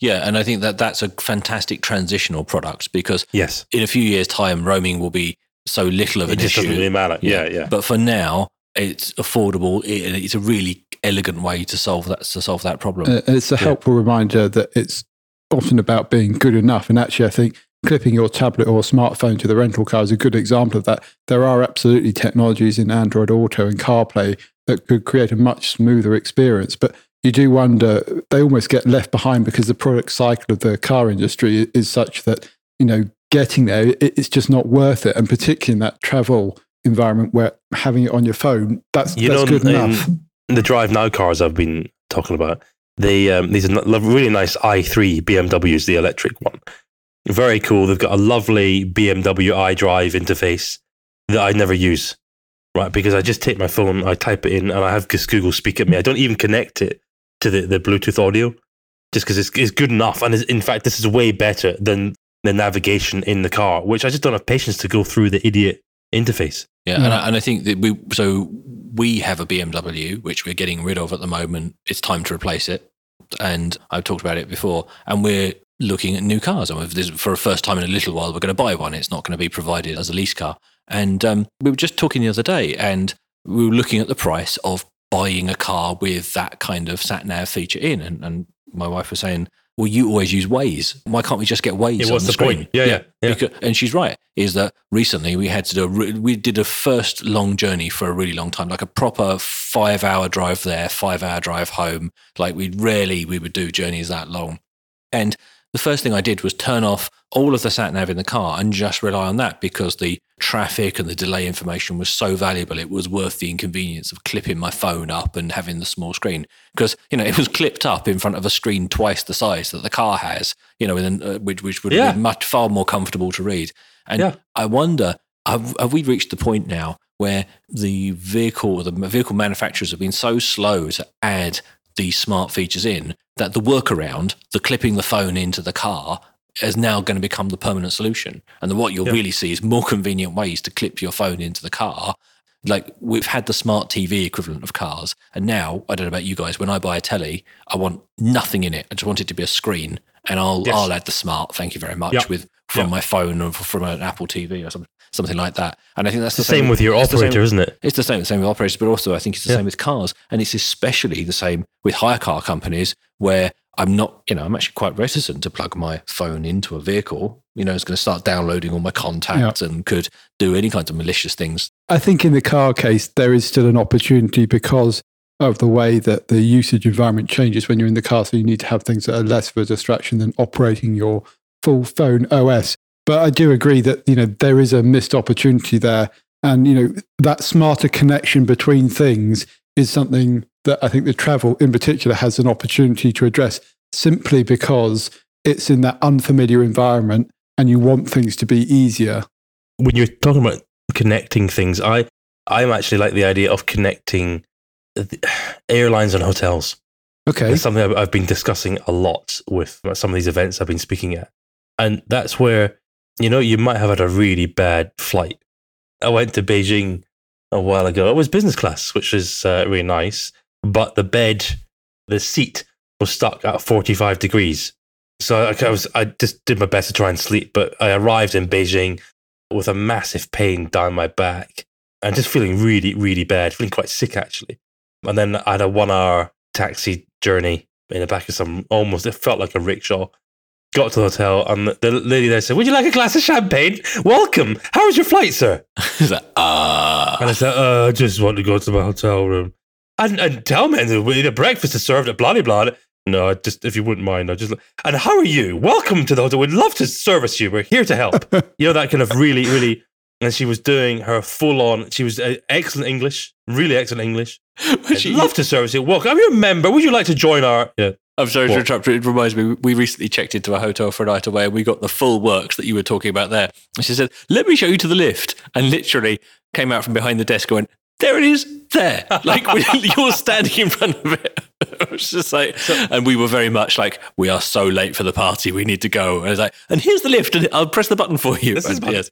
Speaker 1: Yeah, and I think that that's a fantastic transitional product because
Speaker 3: Yes,
Speaker 1: in a few years' time, roaming will be so little of
Speaker 3: it
Speaker 1: an
Speaker 3: just doesn't
Speaker 1: issue.
Speaker 3: really matter. Yeah, yeah.
Speaker 1: But for now, it's affordable. It, it's a really elegant way to solve that to solve that problem.
Speaker 2: Uh, and it's a helpful reminder that it's often about being good enough. And actually, I think clipping your tablet or smartphone to the rental car is a good example of that. There are absolutely technologies in Android Auto and CarPlay that could create a much smoother experience. But you do wonder, they almost get left behind because the product cycle of the car industry is such that, you know, getting there, it's just not worth it. And particularly in that travel environment where having it on your phone, that's,
Speaker 3: You
Speaker 2: that's
Speaker 3: know,
Speaker 2: good
Speaker 3: in-
Speaker 2: enough.
Speaker 3: the DriveNow cars I've been talking about, they um, these are really nice i3 BMWs, the electric one. Very cool. They've got a lovely BMW iDrive interface that I never use, right? Because I just take my phone, I type it in, and I have Google speak at me. I don't even connect it to the, the Bluetooth audio, just because it's, it's good enough. And it's, in fact, this is way better than the navigation in the car, which I just don't have patience to go through the idiot interface.
Speaker 1: Yeah, and, I, and I think that we so we have a BMW which we're getting rid of at the moment. It's time to replace it, and I've talked about it before. And we're looking at new cars, and we've- this, for a first time in a little while, we're going to buy one. It's not going to be provided as a lease car. And um, we were just talking the other day, and we were looking at the price of buying a car with that kind of sat nav feature in. And, and my wife was saying, "Well, you always use Waze. Why can't we just get Waze on
Speaker 3: what's
Speaker 1: the,
Speaker 3: the point?
Speaker 1: screen?"
Speaker 3: Yeah, yeah, yeah.
Speaker 1: Because, and she's right. Is that recently we had to do a we did a first long journey for a really long time, like a proper five hour drive there, five hour drive home. Like we rarely we would do journeys that long. And the first thing I did was turn off all of the sat nav in the car and just rely on that because the traffic and the delay information was so valuable. It was worth the inconvenience of clipping my phone up and having the small screen because you know it was clipped up in front of a screen twice the size that the car has. You know, uh, which which would
Speaker 3: Yeah.
Speaker 1: been much far more comfortable to read. And
Speaker 3: Yeah.
Speaker 1: I wonder, have, have we reached the point now where the vehicle, the vehicle manufacturers have been so slow to add these smart features in that the workaround, the clipping the phone into the car, is now going to become the permanent solution. And what you'll
Speaker 3: Yeah.
Speaker 1: really see is more convenient ways to clip your phone into the car. Like we've had the smart TV equivalent of cars, and now I don't know about you guys. When I buy a telly, I want nothing in it. I just want it to be a screen, and I'll
Speaker 3: Yes.
Speaker 1: I'll add the smart. Thank you very much
Speaker 3: Yeah.
Speaker 1: with from
Speaker 3: Yeah.
Speaker 1: my phone or from an Apple TV or something something like that. And I think that's
Speaker 3: It's the same with your
Speaker 1: the same-
Speaker 3: operator, isn't it?
Speaker 1: it's the same, the same with operators, but also I think it's the
Speaker 3: Yeah.
Speaker 1: same with cars, and it's especially the same with hire car companies where I'm not, you know, I'm actually quite reticent to plug my phone into a vehicle. You know, it's going to start downloading all my contacts and could do any kinds of malicious things.
Speaker 2: I think in the car case, there is still an opportunity because of the way that the usage environment changes when you're in the car. So you need to have things that are less of a distraction than operating your full phone OS. But I do agree that, you know, there is a missed opportunity there. And, you know, that smarter connection between things is something that I think the travel in particular has an opportunity to address simply because it's in that unfamiliar environment and you want things to be easier.
Speaker 3: when you're talking about connecting things, I I'm actually like the idea of connecting the airlines and hotels.
Speaker 2: Okay.
Speaker 3: It's something I've been discussing a lot with some of these events I've been speaking at, and that's where you know you might have had a really bad flight. I went to Beijing a while ago. It was business class, which is uh, really nice, but the bed, the seat was stuck at 45 degrees. So I, I was I just did my best to try and sleep, but I arrived in Beijing with a massive pain down my back and just feeling really, really bad, feeling quite sick actually. And then I had a one hour taxi journey in the back of some almost, it felt like a rickshaw. Got to the hotel and the, the lady there said, Would you like a glass of champagne? Welcome. How was your flight, sir? *laughs*
Speaker 1: It's like, ah,
Speaker 3: And I said, uh, I just want to go to my hotel room. And, and tell me, the, breakfast is served at blah, blah, blah. No, I just, if you wouldn't mind, I just, and how are you? Welcome to the hotel. We'd love to service you. We're here to help. *laughs* you know, that kind of really, really and she was doing her full on. She was uh, excellent English, really excellent English. *laughs*
Speaker 1: She-
Speaker 3: love to service you. Welcome. Are you a member? Would you like to join our? Yeah.
Speaker 1: I'm sorry to interrupt. It reminds me, we recently checked into a hotel for a night away and we got the full works that you were talking about there. And she said, Let me show you to the lift. And literally came out from behind the desk and went, There it is, there. *laughs* Like you're standing in front of it. *laughs* it was just like, and we were very much like, We are so late for the party. We need to go. And I was like, And here's the lift. And I'll press the button for you.
Speaker 3: This is
Speaker 1: And yes,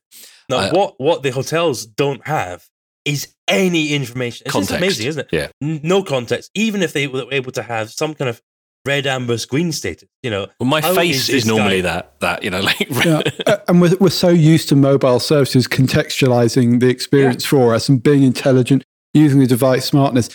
Speaker 3: Now,
Speaker 1: I-
Speaker 3: what what the hotels don't have is any information. It's
Speaker 1: Context.
Speaker 3: amazing, isn't it?
Speaker 1: Yeah.
Speaker 3: No context. Even if they were able to have some kind of red, amber, green status, you know.
Speaker 1: Well, my face
Speaker 3: is
Speaker 1: is, normally
Speaker 3: guy-
Speaker 1: that, that, you know, *laughs* like,
Speaker 2: Yeah, uh, and we're, we're so used to mobile services contextualizing the experience for us and being intelligent, using the device smartness.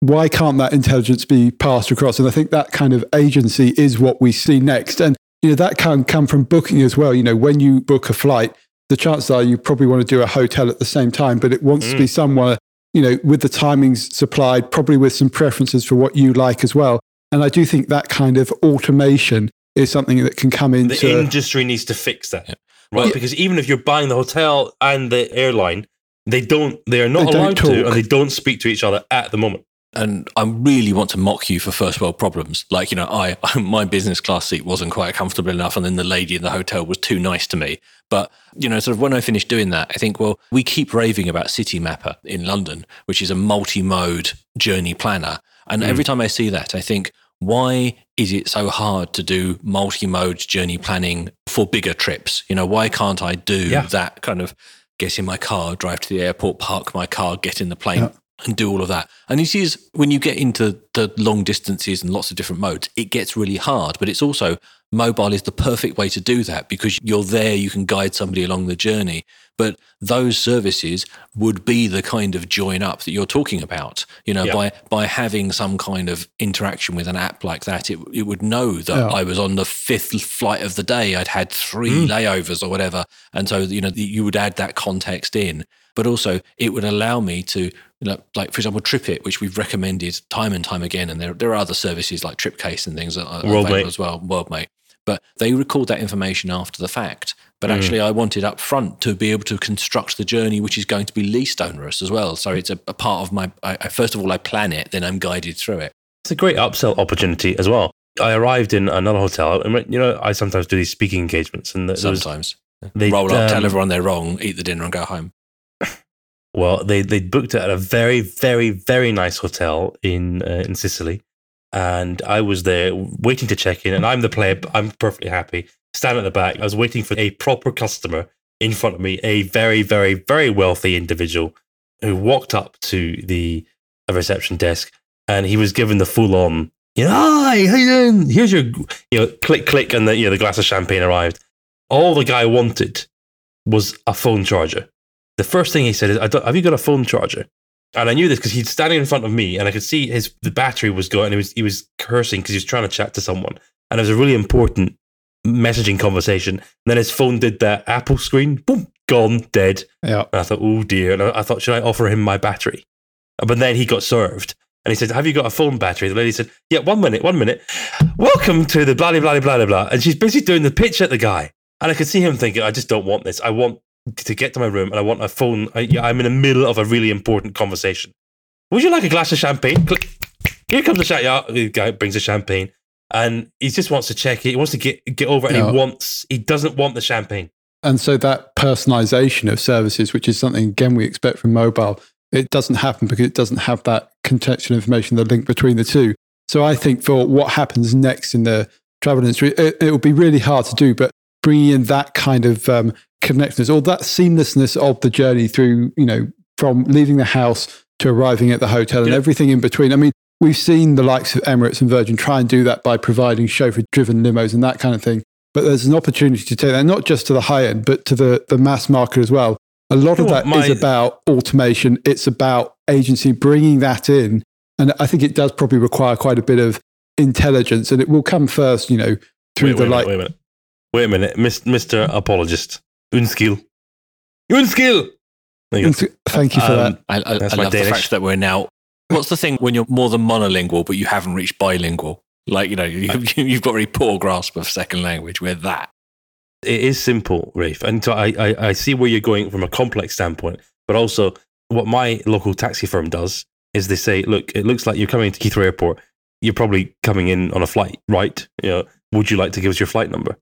Speaker 2: Why can't that intelligence be passed across? And I think that kind of agency is what we see next. And you know that can come from booking as well. You know, when you book a flight, the chances are you probably want to do a hotel at the same time, but it wants to be somewhere you know with the timings supplied, probably with some preferences for what you like as well. And I do think that kind of automation is something that can come into The
Speaker 3: industry needs to fix that.
Speaker 1: Yeah.
Speaker 3: Right?
Speaker 1: Well-
Speaker 3: because even if you're buying the hotel and the airline, they don't they are not
Speaker 2: They
Speaker 3: allowed to and they don't speak to each other at the moment.
Speaker 1: and I really want to mock you for first world problems. Like, you know, I *laughs* my business class seat wasn't quite comfortable enough, and then the lady in the hotel was too nice to me. But you know, sort of when I finished doing that, I think, well, we keep raving about Citymapper in London, which is a multi-mode journey planner, and hmm. every time I see that, I think. Why is it so hard to do multi-mode journey planning for bigger trips? You know, why can't I do
Speaker 3: Yeah.
Speaker 1: that kind of get in my car, drive to the airport, park my car, get in the plane,
Speaker 2: Yeah.
Speaker 1: And do all of that. And you it is when you get into the long distances and lots of different modes, it gets really hard. But it's also mobile is the perfect way to do that because you're there, you can guide somebody along the journey. But those services would be the kind of join up that you're talking about. You know,
Speaker 3: Yeah.
Speaker 1: by by having some kind of interaction with an app like that, it it would know that
Speaker 2: Yeah.
Speaker 1: I was on the fifth flight of the day. I'd had three mm. layovers or whatever, and so you know you would add that context in. But also, it would allow me to, you know, like for example, TripIt, which we've recommended time and time again, and there there are other services like TripCase and things that are
Speaker 3: WorldMate.
Speaker 1: available as well, WorldMate. But they record that information after the fact. But actually, I wanted up front to be able to construct the journey, which is going to be least onerous as well. So it's a, a part of my. I, I, first of all, I plan it, then I'm guided through it.
Speaker 3: It's a great upsell opportunity as well. I arrived in another hotel, and you know, I sometimes do these speaking engagements, and was,
Speaker 1: Sometimes
Speaker 3: they
Speaker 1: roll up, tell
Speaker 3: um,
Speaker 1: everyone they're wrong, eat the dinner, and go home.
Speaker 3: Well, they they booked it at a very very very nice hotel in uh, in Sicily, and I was there waiting to check in, and I'm the player. I'm perfectly happy. Stand at the back. I was waiting for a proper customer in front of me, a very very very wealthy individual who walked up to the reception desk, and he was given the full on. You know, hi, how you doing? Here's your, you know, click, click, and the you know the glass of champagne arrived. All the guy wanted was a phone charger. The first thing he said is, I don't, "Have you got a phone charger?" And I knew this because he's standing in front of me, and I could see his the battery was going. And he was he was cursing because he was trying to chat to someone, and it was a really important messaging conversation. And then his phone did that Apple screen, boom, gone, dead.
Speaker 2: yeah.
Speaker 3: And I thought, oh dear. And I, I thought, should I offer him my battery? But then he got served. And he said, Have you got a phone battery? The lady said, Yeah, one minute, one minute. Welcome to the blah, blah, blah, blah, blah, blah. And she's busy doing the pitch at the guy. And I could see him thinking, I just don't want this. I want to get to my room and I want a phone. I, I'm in the middle of a really important conversation. Would you like a glass of champagne? Click. Here comes the chat. Yeah, the guy brings the champagne. And he just wants to check it. He wants to get get over it.
Speaker 2: Yeah.
Speaker 3: he wants, he doesn't want the champagne.
Speaker 2: And so that personalization of services, which is something again we expect from mobile, it doesn't happen because it doesn't have that contextual information, the link between the two. So I think for what happens next in the travel industry, it, it will be really hard to do, but bringing in that kind of um, connectedness or that seamlessness of the journey through, you know, from leaving the house to arriving at the hotel and
Speaker 3: Yeah.
Speaker 2: everything in between. I mean, we've seen the likes of Emirates and Virgin try and do that by providing chauffeur driven limos and that kind of thing. But there's an opportunity to take that not just to the high end, but to the, the mass market as well. A lot of
Speaker 3: Well,
Speaker 2: that is
Speaker 3: my-
Speaker 2: about automation. It's about agency bringing that in. And I think it does probably require quite a bit of intelligence and it will come first, you know, through
Speaker 3: wait,
Speaker 2: the
Speaker 3: wait,
Speaker 2: like.
Speaker 3: minute, wait a minute. Wait a minute, Mr. Apologist. Unskill. Unskill! There you go.
Speaker 2: Thank you for
Speaker 3: Um,
Speaker 2: that.
Speaker 1: I, I, I
Speaker 3: That's my
Speaker 1: love the fact that we're now. What's the thing when you're more than monolingual, but you haven't reached bilingual? Like you know, you, *laughs* you've got a very poor grasp of second language. We're that.
Speaker 3: it is simple, Rafe. And so I, I, I see where you're going from a complex standpoint, but also what my local taxi firm does is they say, look, it looks like you're coming to Heathrow Airport. You're probably coming in on a flight, right? You know, would you like to give us your flight number?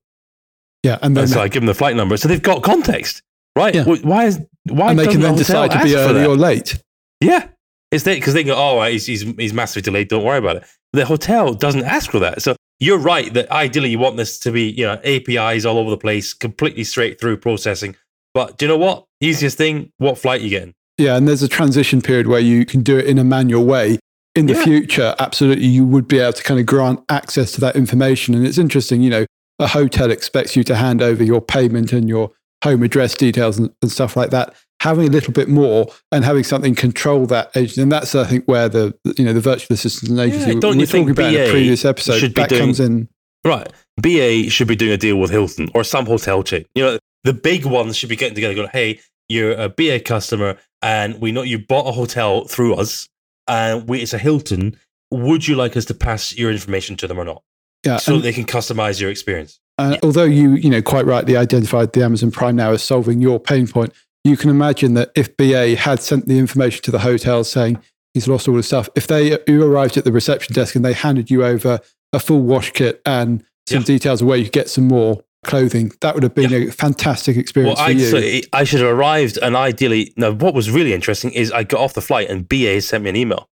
Speaker 2: Yeah, and then
Speaker 3: And so I give them the flight number. So they've got context, right?
Speaker 2: Yeah.
Speaker 3: Why is why
Speaker 2: and they can then
Speaker 3: the
Speaker 2: decide to be early or late.
Speaker 3: Yeah. It's there because they go, oh, he's, he's, he's massively delayed. Don't worry about it. The hotel doesn't ask for that. So you're right that ideally you want this to be, you know, APIs all over the place, completely straight through processing. But do you know what? Easiest thing, what flight you getting?
Speaker 2: Yeah, and there's a transition period where you can do it in a manual way. In the
Speaker 3: Yeah.
Speaker 2: future, absolutely, you would be able to kind of grant access to that information. And it's interesting, you know, a hotel expects you to hand over your payment and your home address details and, and stuff like that. Having a little bit more and having something control that agent, and that's I think where the you know the virtual assistants and agency
Speaker 3: Yeah, don't
Speaker 2: we
Speaker 3: you
Speaker 2: were talking
Speaker 3: think
Speaker 2: about in a
Speaker 3: BA
Speaker 2: previous episode
Speaker 3: should be
Speaker 2: that
Speaker 3: doing-
Speaker 2: comes in.
Speaker 3: Right. BA should be doing a deal with Hilton or some hotel chain. You know, the big ones should be getting together going, hey, you're a BA customer and we know you bought a hotel through us and we, it's a Hilton. Would you like us to pass your information to them or not?
Speaker 2: Yeah,
Speaker 3: So
Speaker 2: and-
Speaker 3: they can customize your experience.
Speaker 2: Uh, although you, you know, quite rightly identified the Amazon Prime now as solving your pain point, you can imagine that if BA had sent the information to the hotel saying he's lost all his stuff, if they you arrived at the reception desk and they handed you over a full wash kit and some
Speaker 3: Yeah.
Speaker 2: details of where you could get some more clothing, that would have been a fantastic experience
Speaker 3: Well,
Speaker 2: for
Speaker 3: I,
Speaker 2: you.
Speaker 3: so I should have arrived and ideally, no, what was really interesting is I got off the flight and BA sent me an email.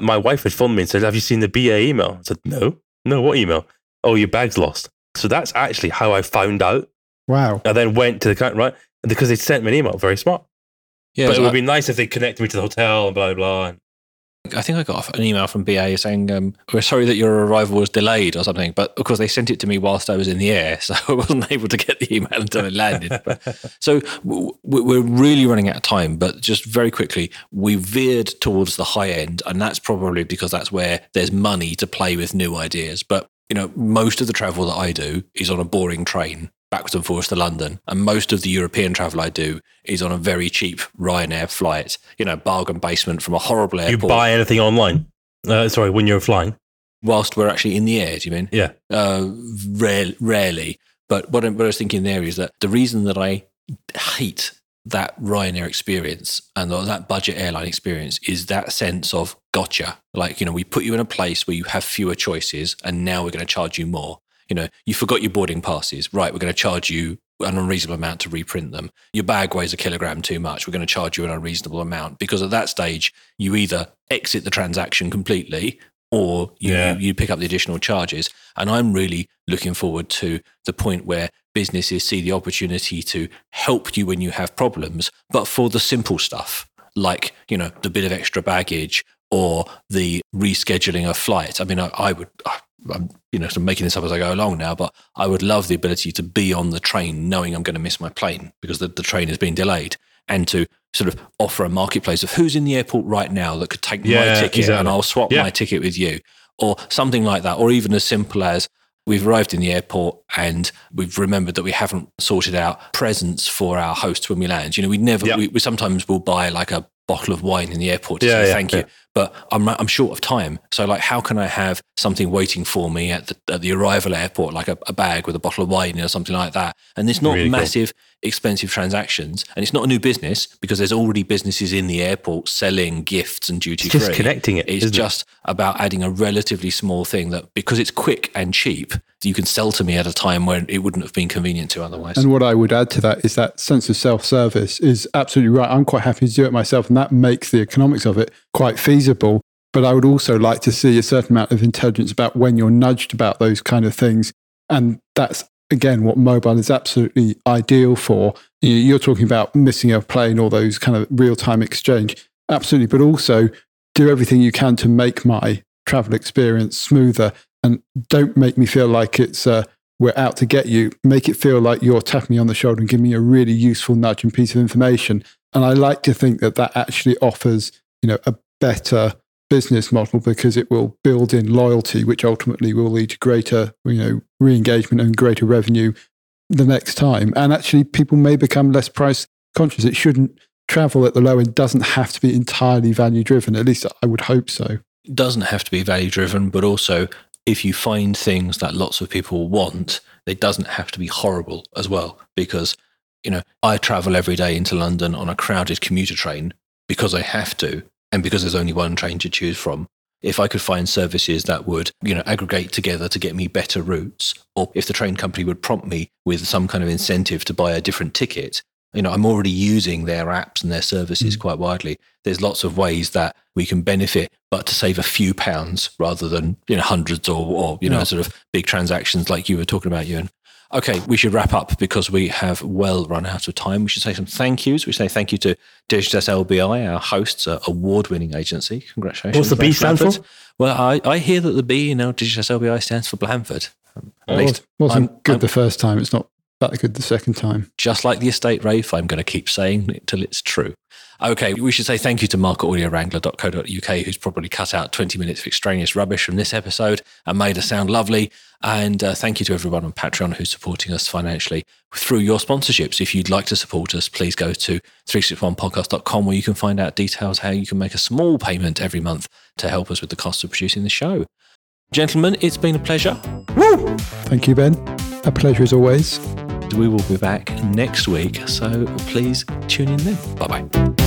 Speaker 3: My wife had phoned me and said, Have you seen the BA email? I said, No. No, what email? Oh, your bag's lost. So that's actually how I found out.
Speaker 2: wow.
Speaker 3: I then went to the account, right? Because they sent me an email. Very smart.
Speaker 1: Yeah,
Speaker 3: but it would
Speaker 1: I-
Speaker 3: be nice if they connected me to the hotel and blah, blah, blah.
Speaker 1: I think I got an email from BA saying, um, We're sorry that your arrival was delayed or something. But of course, they sent it to me whilst I was in the air. *laughs* So I wasn't able to get the email until it landed. *laughs* But, so w- w- we're really running out of time. But just very quickly, we veered towards the high end. And that's probably because that's where there's money to play with new ideas. But, you know, most of the travel that I do is on a boring train backwards and forwards to London. And most of the European travel I do is on a very cheap Ryanair flight, you know, bargain basement from a horrible airport.
Speaker 3: you buy anything online? Uh, sorry, when you're flying?
Speaker 1: whilst we're actually in the air, do you mean?
Speaker 3: Yeah.
Speaker 1: Uh, rare, rarely. But what, I- what I was thinking there is that the reason that I hate that Ryanair experience and that budget airline experience is that sense of gotcha. Like, you know, we put you in a place where you have fewer choices and now we're going to charge you more. You know, you forgot your boarding passes. Right, we're going to charge you an unreasonable amount to reprint them. Your bag weighs a kilogram too much. We're going to charge you an unreasonable amount because at that stage, you either exit the transaction completely or you,
Speaker 3: Yeah.
Speaker 1: you pick up the additional charges. And I'm really looking forward to the point where businesses see the opportunity to help you when you have problems, but for the simple stuff, like, you know, the bit of extra baggage or the rescheduling of a flight. I mean, I, I would, I'm, you know, sort of making this up as I go along now, but I would love the ability to be on the train knowing I'm going to miss my plane because the, the train has been delayed and to sort of offer a marketplace of who's in the airport right now that could take my ticket
Speaker 3: exactly.
Speaker 1: and I'll swap
Speaker 3: Yeah.
Speaker 1: my ticket with you or something like that. Or even as simple as we've arrived in the airport and we've remembered that we haven't sorted out presents for our hosts when we land. You know, we never,
Speaker 3: Yeah.
Speaker 1: we, we sometimes will buy like a bottle of wine in the airport to
Speaker 3: Yeah,
Speaker 1: say
Speaker 3: yeah,
Speaker 1: thank
Speaker 3: yeah.
Speaker 1: you. But I'm I'm short of time, so like, how can I have something waiting for me at the at the arrival airport, like a, a bag with a bottle of wine or something like that? And it's not
Speaker 3: Really cool.
Speaker 1: Massive, expensive transactions, and it's not a new business because there's already businesses in the airport selling gifts and duty
Speaker 3: It's just
Speaker 1: free.
Speaker 3: connecting it.
Speaker 1: It's
Speaker 3: isn't it?
Speaker 1: just about adding a relatively small thing that because it's quick and cheap, you can sell to me at a time when it wouldn't have been convenient to otherwise.
Speaker 2: And what I would add to that is that sense of self service is absolutely right. I'm quite happy to do it myself, and that makes the economics of it quite feasible. But I would also like to see a certain amount of intelligence about when you're nudged about those kind of things. And that's, again, what mobile is absolutely ideal for. You- You're talking about missing a plane or those kind of real time exchange. Absolutely. But also do everything you can to make my travel experience smoother and don't make me feel like it's, uh, we're out to get you, make it feel like you're tapping me on the shoulder and giving me a really useful nudge and piece of information. And I like to think that that actually offers, you know, a better business model because it will build in loyalty, which ultimately will lead to greater, you know, re-engagement and greater revenue the next time. And actually, people may become less price conscious. It shouldn't travel at the low end doesn't have to be entirely value driven. At least I would hope so.
Speaker 1: It doesn't have to be value driven, but also if you find things that lots of people want, it doesn't have to be horrible as well. Because, you know, I travel every day into London on a crowded commuter train because I have to and because there's only one train to choose from. If I could find services that would, you know, aggregate together to get me better routes, or if the train company would prompt me with some kind of incentive to buy a different ticket, you know, I'm already using their apps and their services
Speaker 2: Mm.
Speaker 1: quite widely. There's lots of ways that we can benefit, but to save a few pounds rather than you know hundreds or, or you know sort of big transactions like you were talking about, Ewan. Okay, we should wrap up because we have well run out of time. We should say some thank yous. We say thank you to Digitas LBI, our hosts, uh, award-winning agency. Congratulations.
Speaker 3: What's the B stand for?
Speaker 1: Well, I, I hear that the B in our Digitas LBI stands for Blanford. Um, At
Speaker 3: Oh.
Speaker 1: least
Speaker 2: wasn't
Speaker 1: I'm-
Speaker 2: good
Speaker 1: I'm-
Speaker 2: the first time. It's not that good the second time.
Speaker 1: just like the estate Rafe, I'm going to keep saying it till it's true. Okay, we should say thank you to marketaudioWrangler.co.uk, who's probably cut out 20 minutes of extraneous rubbish from this episode and made us sound lovely. And uh, thank you to everyone on Patreon who's supporting us financially through your sponsorships. If you'd like to support us, please go to 361podcast.com where you can find out details how you can make a small payment every month to help us with the cost of producing the show. Gentlemen, it's been a pleasure. Woo!
Speaker 2: Thank you, Ben. A pleasure as always.
Speaker 1: We will be back next week, so please tune in then. Bye bye.